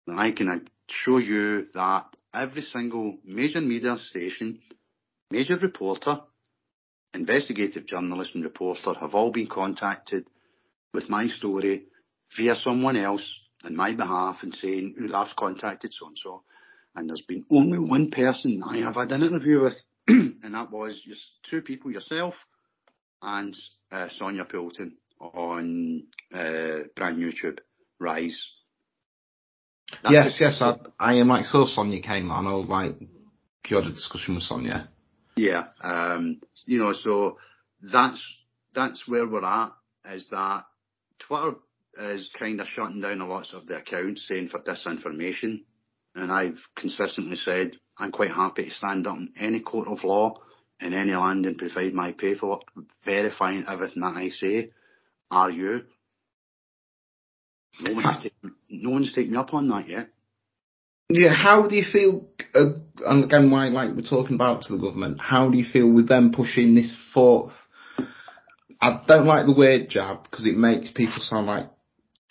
And I can show you that every single major media station, major reporter, investigative journalist and reporter have all been contacted with my story via someone else on my behalf and saying, who I've contacted so and so. And there's been only one person I have had an interview with, and that was just two people, yourself and uh, Sonia Poulton on uh, brand YouTube, Rise. That's yes, yes, I, I am like saw Sonia came on. I was like, you had a discussion with Sonia. Yeah, um, you know, so that's that's where we're at. Is that Twitter is kind of shutting down a lot of the accounts, saying for disinformation, and I've consistently said I'm quite happy to stand up in any court of law in any land and provide my paperwork verifying everything that I say. Are you? No one's, taken, no one's taken me up on that yet. Yeah, how do you feel? Uh, and again, why like we're talking about to the government? How do you feel with them pushing this forth? I don't like the word jab because it makes people sound like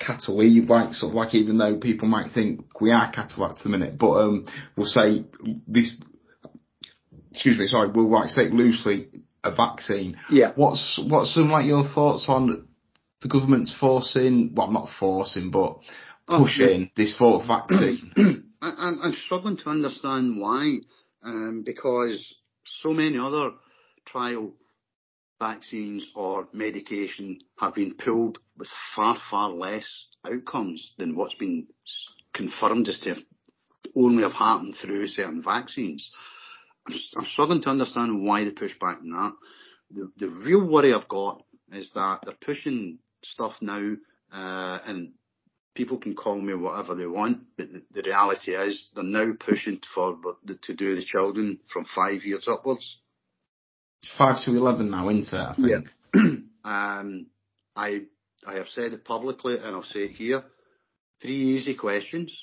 cattle. We like sort of like even though people might think we are cattle at the minute, but um, we'll say this. Excuse me, sorry. We'll like say loosely a vaccine. Yeah. What's what's some like your thoughts on the government's forcing? Well, not forcing, but Oh, pushing this fourth vaccine. I, I'm, I'm struggling to understand why, um, because so many other trial vaccines or medication have been pulled with far, far less outcomes than what's been confirmed as to only have happened through certain vaccines. I'm, struggling to understand why they push back on that. The, the real worry I've got is that they're pushing stuff now, uh, and people can call me whatever they want, but the, the reality is they're now pushing for the, to do the children from five years upwards. Five to eleven now, isn't it? I think. um, I I have said it publicly and I'll say it here. Three easy questions.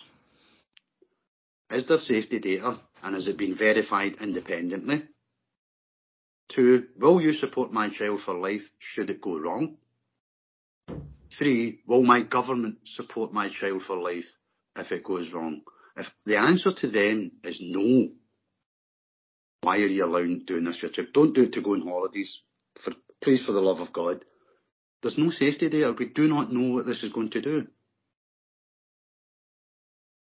Is there safety data and has it been verified independently? Two, will you support my child for life should it go wrong? Three, will my government support my child for life if it goes wrong? If the answer to them is no, why are you allowing doing this to your child? Don't do it to go on holidays. For, please, for the love of God. There's no safety there. We do not know what this is going to do.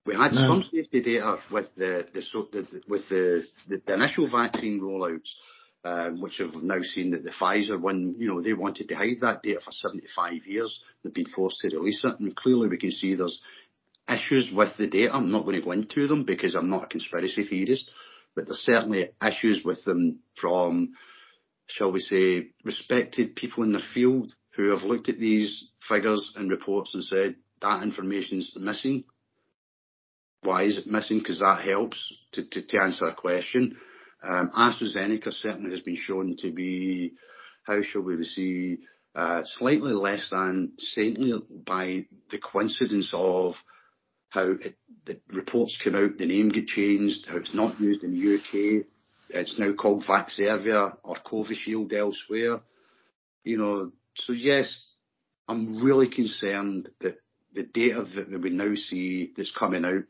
We had No. some safety data with the, the, so, the, the with the, the, the initial vaccine rollouts, um, which have now seen that the Pfizer one, you know, they wanted to hide that data for 75 years. They've been forced to release it, and clearly we can see there's issues with the data. I'm not going to go into them because I'm not a conspiracy theorist, but there's certainly issues with them from, shall we say, respected people in the field who have looked at these figures and reports and said that information is missing. Why is it missing? Because that helps to, to, to answer a question. Um, AstraZeneca certainly has been shown to be, how shall we say, uh, slightly less than saintly by the coincidence of how it, the reports come out, the name get changed, how it's not used in the UK, it's now called Vaxzevria or Covishield elsewhere. You know, so yes, I'm really concerned that the data that we now see that's coming out,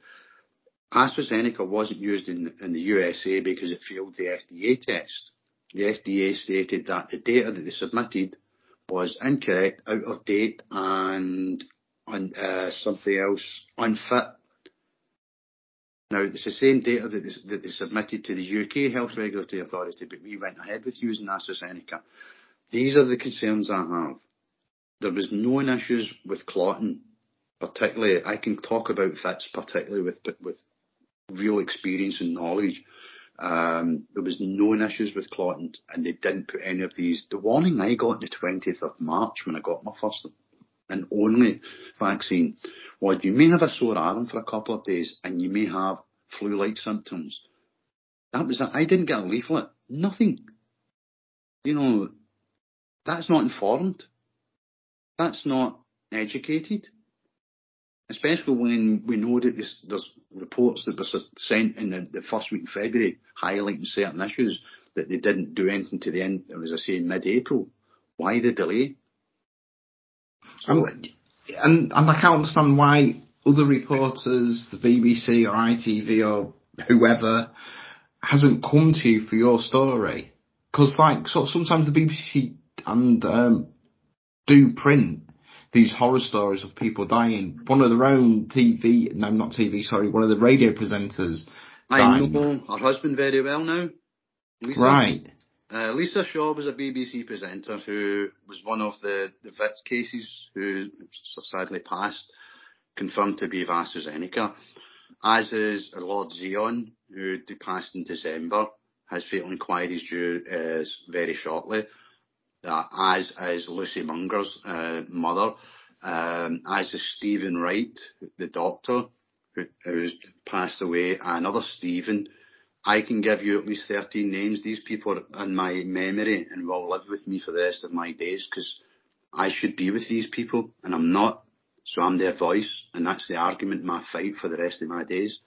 AstraZeneca wasn't used in, in the USA because it failed the FDA test. The FDA stated that the data that they submitted was incorrect, out of date, and on uh, something else unfit. Now, it's the same data that they, that they submitted to the UK Health Regulatory Authority, but we went ahead with using AstraZeneca. These are the concerns I have. There was no issues with clotting, particularly, I can talk about fits, particularly with, with real experience and knowledge. Um, there was no issues with clotting and they didn't put any of these. The warning I got on the 20th of March when I got my first and only vaccine was you may have a sore arm for a couple of days and you may have flu-like symptoms. That was it. I didn't get a leaflet. Nothing. You know, that's not informed. That's not educated especially when we know that this, there's reports that were sent in the, the, first week in February highlighting certain issues that they didn't do anything to the end, as I say, mid-April. Why the delay? And, and, I can't understand why other reporters, the BBC or ITV or whoever, hasn't come to you for your story. Because like, so sometimes the BBC and um, do print these horror stories of people dying. One of their own TV, no, not TV, sorry, one of the radio presenters. I know her husband very well now. Right. Uh, Lisa Shaw was a BBC presenter who was one of the, the VIT cases who sadly passed, confirmed to be of AstraZeneca. As is Lord Zeon, who passed in December, has fatal inquiries due uh, very shortly uh, as is Lucy Munger's uh, mother, um, as is Stephen Wright, the doctor who, who's passed away, another Stephen. I can give you at least 13 names. These people are in my memory and will live with me for the rest of my days because I should be with these people and I'm not. So I'm their voice and that's the argument, my fight for the rest of my days.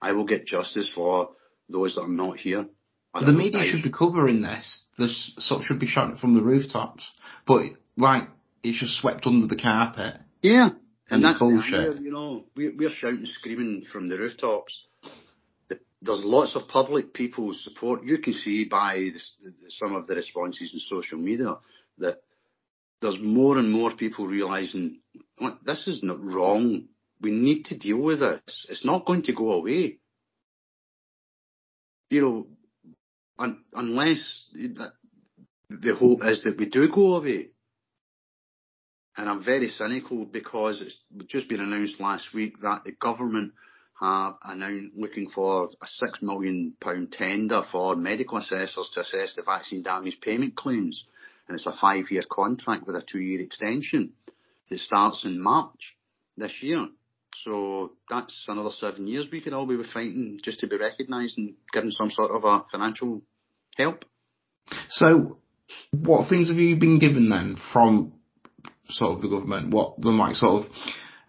I will get justice for those that are not here the media should be covering this. This sort should be shouting from the rooftops. But like it's just swept under the carpet. Yeah, and, and that's bullshit. you know, we, we're shouting, screaming from the rooftops. There's lots of public people support. You can see by some of the responses in social media that there's more and more people realizing this is not wrong. We need to deal with this. It's not going to go away. You know, un, unless the hope is that we do go away. And I'm very cynical because it's just been announced last week that the government have announced looking for a six million pound tender for medical assessors to assess the vaccine damage payment claims. And it's a five year contract with a two year extension that starts in March this year. So that's another seven years we could all be fighting just to be recognised and given some sort of a financial help. So, what things have you been given then from sort of the government? What the like sort of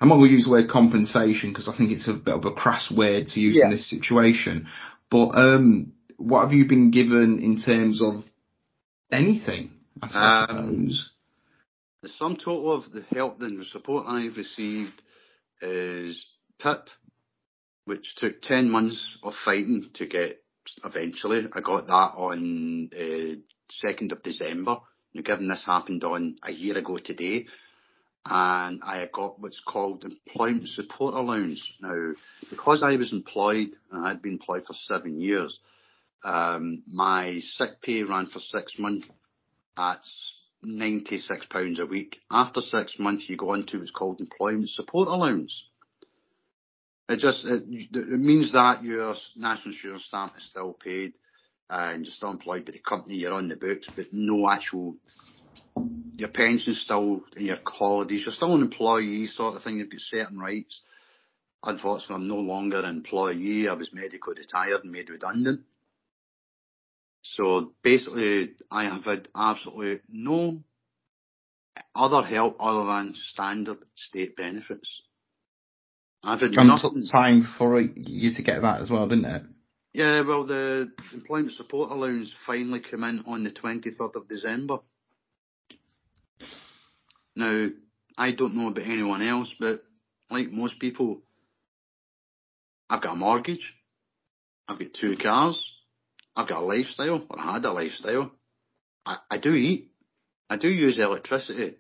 I'm not going to use the word compensation because I think it's a bit of a crass word to use yeah. in this situation. But um, what have you been given in terms of anything? I suppose. Um, the sum total of the help and the support I've received is PIP, which took 10 months of fighting to get eventually. I got that on uh, 2nd of December. Now, given this happened on a year ago today, and I got what's called employment support allowance. Now, because I was employed and I had been employed for seven years, um, my sick pay ran for six months. That's £96 a week. After six months, you go on to what's called employment support allowance. It just it, it means that your national insurance stamp is still paid and you're still employed by the company, you're on the books, but no actual your pension's still and your holidays, you're still an employee sort of thing, you've got certain rights. Unfortunately, I'm no longer an employee. I was medically retired and made redundant. So basically, I have had absolutely no other help other than standard state benefits. I've had nothing. time for you to get that as well, didn't it? Yeah, well, the employment support allowance finally came in on the 23rd of December. Now, I don't know about anyone else, but like most people, I've got a mortgage, I've got two cars, I've got a lifestyle, or I had a lifestyle. I, I do eat. I do use electricity.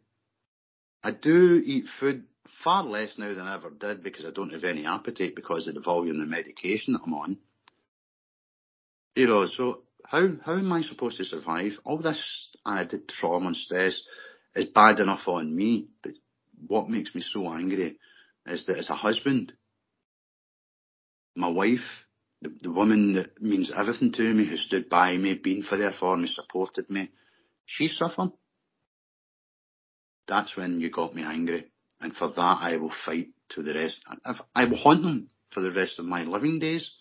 I do eat food far less now than I ever did because I don't have any appetite because of the volume of medication that I'm on. You know, so how how am I supposed to survive? All this added trauma and stress is bad enough on me, but what makes me so angry is that as a husband, my wife, the, the woman that means everything to me, who stood by me, been for there for me, supported me, she's suffering. That's when you got me angry. And for that I will fight to the rest. I will haunt them for the rest of my living days,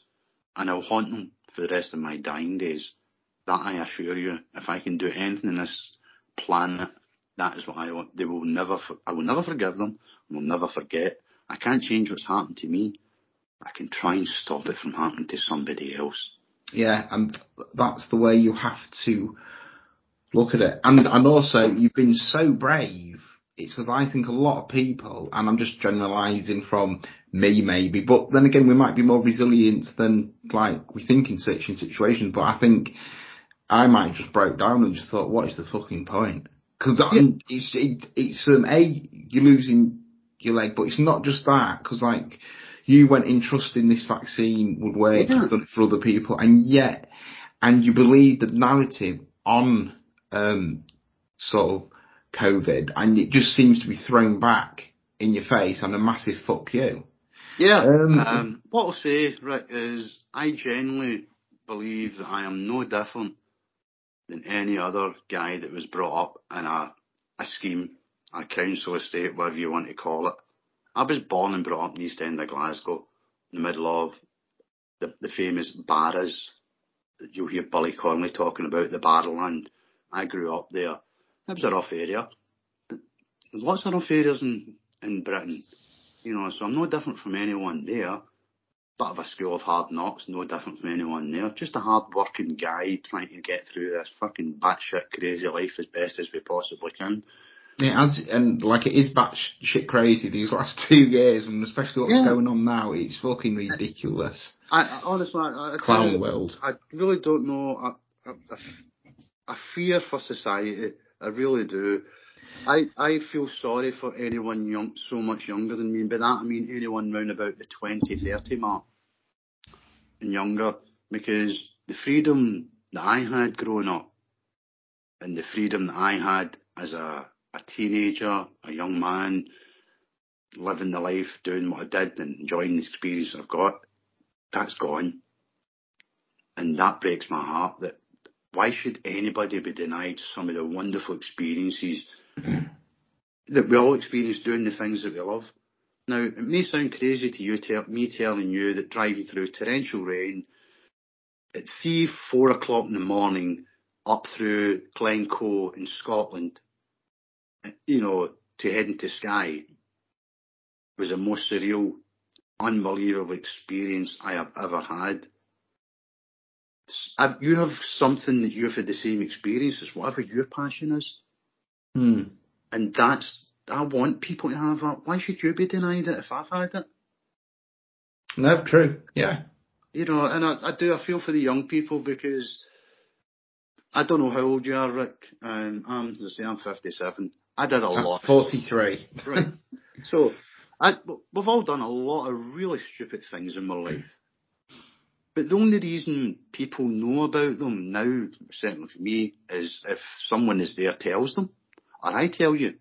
and I will haunt them for the rest of my dying days. That I assure you, if I can do anything in this planet, that is what I want. They will never, I will never forgive them. I will never forget. I can't change what's happened to me. I can try and stop it from happening to somebody else. Yeah, and that's the way you have to look at it. And and also, you've been so brave. It's because I think a lot of people, and I'm just generalising from me maybe, but then again, we might be more resilient than like we think in such situations. But I think I might just broke down and just thought, what is the fucking point? Because yeah. it's it, it's um, a you're losing your leg, but it's not just that. Because like you went in trusting this vaccine would work, yeah. you've done it for other people, and yet, and you believe the narrative on um, sort of COVID, and it just seems to be thrown back in your face and a massive fuck you. Yeah. Um, um, what I'll say, Rick, is I genuinely believe that I am no different than any other guy that was brought up in a, a scheme, a council estate, whatever you want to call it. I was born and brought up in the East End of Glasgow, in the middle of the, the famous Barras. You'll hear Billy Connolly talking about the Barrowland. I grew up there. It was a rough area. But there's lots of rough areas in, in Britain. You know, so I'm no different from anyone there. Bit of a school of hard knocks, no different from anyone there. Just a hard working guy trying to get through this fucking batshit crazy life as best as we possibly can. Yeah, as and like it is batshit crazy these last two years, and especially what's yeah. going on now. It's fucking ridiculous. I, I honestly, I, I clown world. I really don't know. I, I, I fear for society. I really do. I, I feel sorry for anyone young, so much younger than me. By that I mean anyone round about the 20, 30 mark and younger, because the freedom that I had growing up and the freedom that I had as a, a teenager, a young man, living the life, doing what I did and enjoying the experience I've got, that's gone. And that breaks my heart that why should anybody be denied some of the wonderful experiences mm-hmm. that we all experience doing the things that we love? Now, it may sound crazy to you, me telling you that driving through torrential rain at three, four o'clock in the morning up through Glencoe in Scotland, you know, to head into Skye was the most surreal, unbelievable experience I have ever had you have something that you've had the same experience as whatever your passion is. Hmm. And that's, I want people to have that. Why should you be denied it if I've had it? No, true. Yeah. You know, and I, I do, I feel for the young people because I don't know how old you are, Rick. Um, I'm, I say I'm 57. I did a I'm lot. 43. right. So, I, we've all done a lot of really stupid things in my life. But the only reason people know about them now, certainly for me, is if someone is there tells them, or I tell you.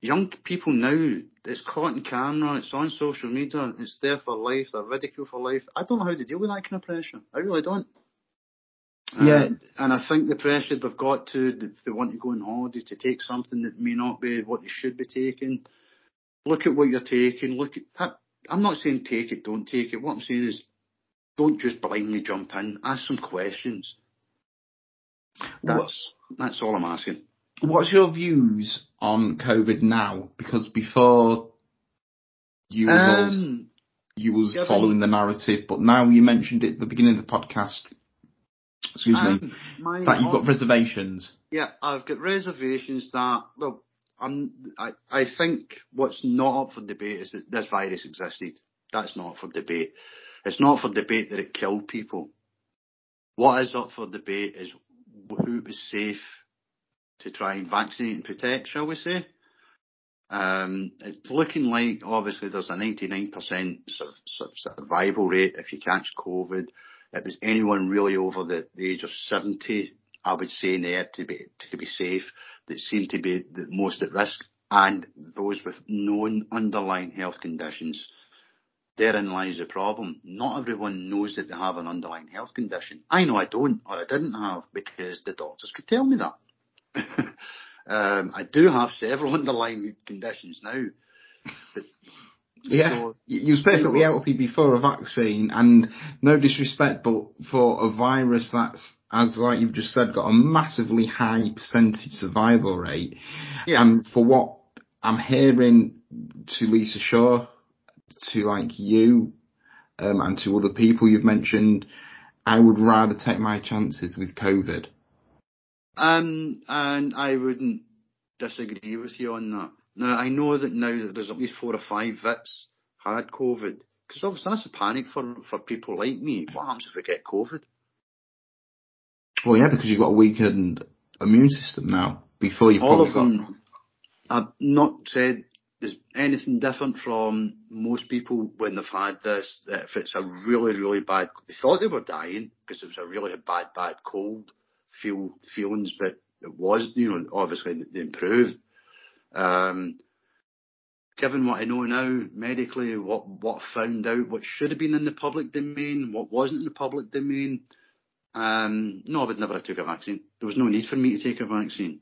Young people now, it's caught in camera, it's on social media, it's there for life, they're ridiculed for life. I don't know how to deal with that kind of pressure. I really don't. Yeah. Um, and I think the pressure they've got to, if they want to go on holiday, to take something that may not be what they should be taking. Look at what you're taking. Look at. I'm not saying take it, don't take it. What I'm saying is, don't just blindly jump in. Ask some questions. That's that's all I'm asking. What's your views on COVID now? Because before you was Um, you was following the narrative, but now you mentioned it at the beginning of the podcast. Excuse me. um, my That you've got reservations. Yeah, I've got reservations that well, I'm I, I think what's not up for debate is that this virus existed. That's not up for debate. It's not for debate that it killed people. What is up for debate is who was safe to try and vaccinate and protect, shall we say? Um, it's looking like obviously there's a 99% sur- sur- survival rate if you catch COVID. It was anyone really over the, the age of 70, I would say, there to be to be safe, that seem to be the most at risk, and those with known underlying health conditions. Therein lies the problem. Not everyone knows that they have an underlying health condition. I know I don't, or I didn't have, because the doctors could tell me that. um, I do have several underlying conditions now. Yeah, So- you you was perfectly healthy before a vaccine, and no disrespect, but for a virus that's, as like you've just said, got a massively high percentage survival rate, Yeah. and for what I'm hearing to Lisa Shaw, to like you, um, and to other people you've mentioned, I would rather take my chances with COVID. Um, and I wouldn't disagree with you on that. Now, I know that now that there's at least four or five vets had COVID, because obviously that's a panic for, for people like me. What happens if we get COVID? Well, yeah, because you've got a weakened immune system now. Before you've All of got them, I've not said there's anything different from most people when they've had this, that if it's a really, really bad, they thought they were dying because it was a really bad, bad cold feel, feelings, but it was, you know, obviously they improved. Um, given what I know now medically, what, what I found out, what should have been in the public domain, what wasn't in the public domain, um, no, I would never have took a vaccine. There was no need for me to take a vaccine.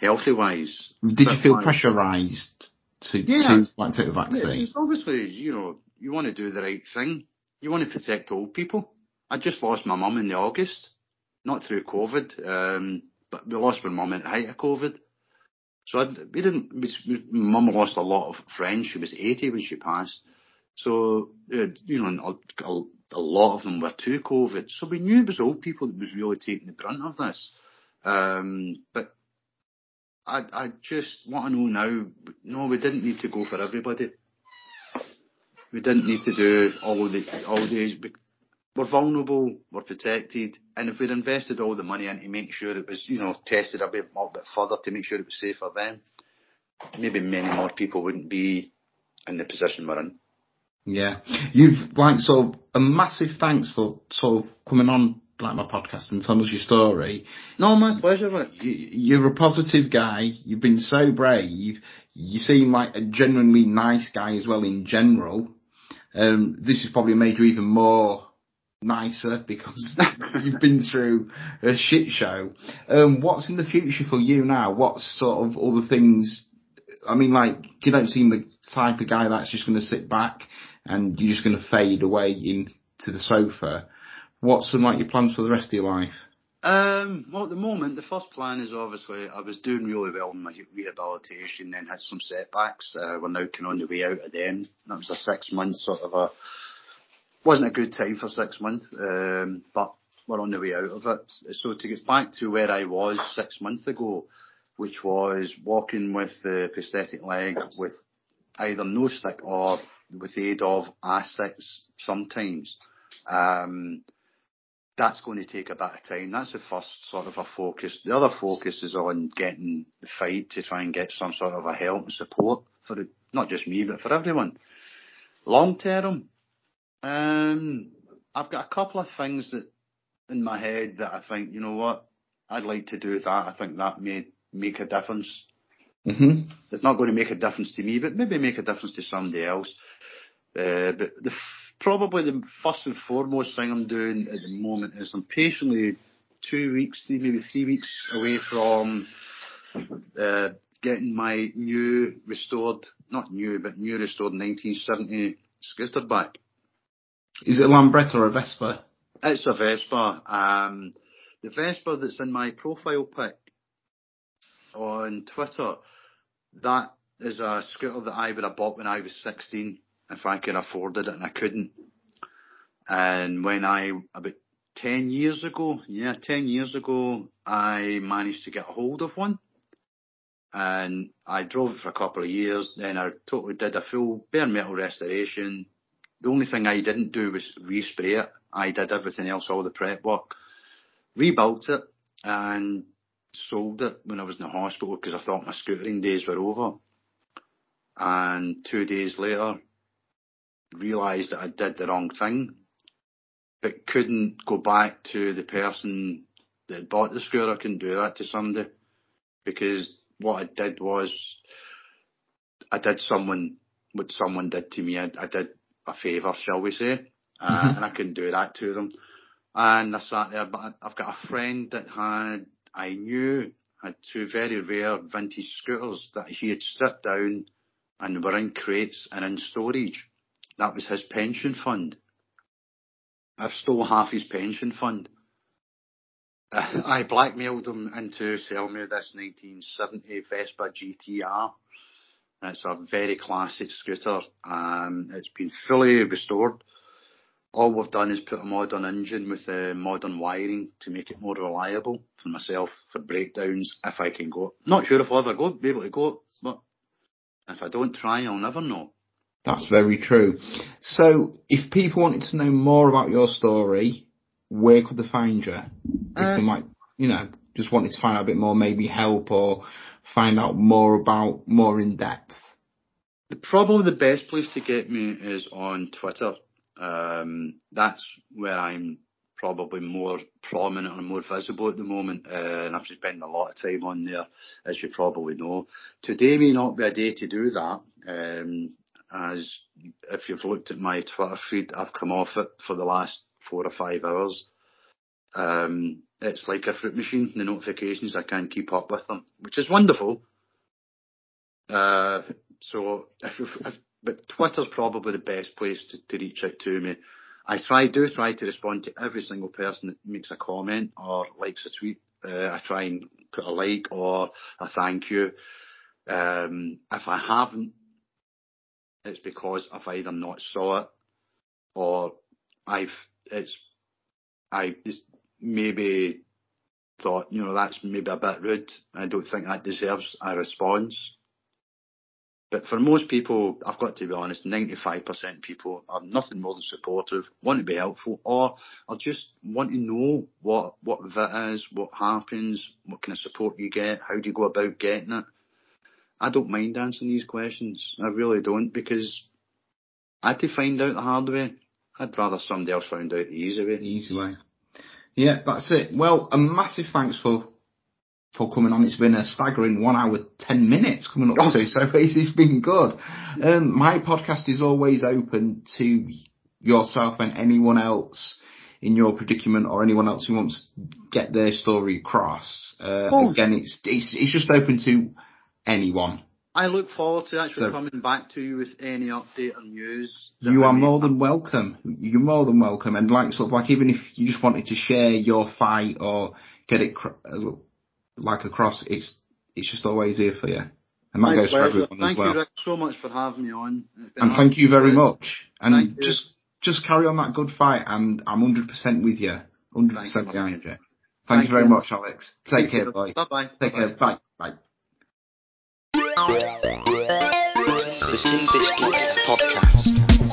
Healthy wise. Did you feel Fit-wise. pressurised to Yeah. to like take the vaccine? it's obviously, you know, you want to do the right thing. You want to protect old people. I just lost my mum in the August, not through COVID, um, but we lost my mum at the height of COVID. So I, we didn't. We, mum lost a lot of friends. She was 80 when she passed. So uh, you know, a, a, a lot of them were to COVID. So we knew it was old people that was really taking the brunt of this. Um, but I, I just want to know now. No, we didn't need to go for everybody. We didn't need to do all the all the. We're vulnerable. We're protected, and if we'd invested all the money into make sure it was, you know, tested a bit, a bit further to make sure it was safe for them, maybe many more people wouldn't be in the position we're in. Yeah, you've like so a massive thanks for sort of coming on like my podcast and telling us your story. No, my pleasure. Rick. You, you're a positive guy. You've been so brave. You seem like a genuinely nice guy as well in general. Um, this has probably made you even more nicer because you've been through a shit show. Um, what's in the future for you now? What sort of other things? I mean, like you don't seem the type of guy that's just going to sit back and you're just going to fade away into the sofa. What's some like your plans for the rest of your life? Um, well, at the moment, the first plan is obviously I was doing really well in my rehabilitation, then had some setbacks. Uh, we're now kind of on the way out of them. That was a six month sort of a wasn't a good time for six months, um, but we're on the way out of it. So to get back to where I was six months ago, which was walking with the prosthetic leg with either no stick or with the aid of a sticks sometimes. Um, that's going to take a bit of time. That's the first sort of a focus. The other focus is on getting the fight to try and get some sort of a help and support for the, not just me, but for everyone. Long term, um, I've got a couple of things that in my head that I think, you know what, I'd like to do that. I think that may make a difference. Mm-hmm. It's not going to make a difference to me, but maybe make a difference to somebody else. Uh, but the probably the first and foremost thing I'm doing at the moment is I'm patiently two weeks, maybe three weeks away from uh, getting my new restored, not new, but new restored 1970 scooter back. Is it a Lambretta or a Vespa? It's a Vespa. Um, the Vespa that's in my profile pic on Twitter, that is a scooter that I would have bought when I was 16 if I could afford it and I couldn't. And when I, about 10 years ago, yeah, 10 years ago, I managed to get a hold of one. And I drove it for a couple of years, then I totally did a full bare metal restoration. The only thing I didn't do was respray it. I did everything else, all the prep work. Rebuilt it and sold it when I was in the hospital because I thought my scootering days were over. And two days later, realised that I did the wrong thing but couldn't go back to the person that bought the scooter. I couldn't do that to somebody because what I did was I did someone what someone did to me. I, I did a favour, shall we say, uh, mm-hmm. and I couldn't do that to them. And I sat there, but I've got a friend that had I knew had two very rare vintage scooters that he had stripped down and were in crates and in storage. That was his pension fund. I've stole half his pension fund. I blackmailed him into selling me this 1970 Vespa GTR. It's a very classic scooter. Um, it's been fully restored. All we've done is put a modern engine with uh, modern wiring to make it more reliable for myself for breakdowns if I can go. Not sure if I'll ever go, be able to go, but if I don't try, I'll never know. That's very true. So, if people wanted to know more about your story, where could they find you? If uh, they might, you know, just wanted to find out a bit more, maybe help or find out more about more in depth. The probably the best place to get me is on Twitter. Um, that's where I'm probably more prominent and more visible at the moment, uh, and I've spent a lot of time on there, as you probably know. Today may not be a day to do that. Um, as if you've looked at my Twitter feed, I've come off it for the last four or five hours. Um, it's like a fruit machine. The notifications, I can't keep up with them, which is wonderful. Uh, so if, if, but Twitter's probably the best place to, to reach out to me. I try, do try to respond to every single person that makes a comment or likes a tweet. Uh, I try and put a like or a thank you. Um, if I haven't it's because I've either not saw it or I've it's I just maybe thought, you know, that's maybe a bit rude. I don't think that deserves a response. But for most people, I've got to be honest, 95% of people are nothing more than supportive, want to be helpful, or are just want to know what, what VIT is, what happens, what kind of support you get, how do you go about getting it. I don't mind answering these questions. I really don't because I had to find out the hard way. I'd rather somebody else found out the easy way. The easy way. Yeah, that's it. Well, a massive thanks for for coming on. It's been a staggering one hour ten minutes coming up to, so it's been good. Um, my podcast is always open to yourself and anyone else in your predicament or anyone else who wants to get their story across. Uh, again, it's, it's it's just open to anyone. I look forward to actually so, coming back to you with any update or news. You are more than welcome. You're more than welcome. And like sort of like even if you just wanted to share your fight or get it cr- uh, like across, it's it's just always here for you. And that My goes pleasure. for everyone thank as well. Thank you Rick, so much for having me on. And thank you very much. And just just carry on that good fight. And I'm 100% with you. 100% behind you. Thank, thank you very you. much, Alex. Take thank care. Bye. Bye bye. Take bye. care. Bye. Bye. The Tin Biscuit Podcast.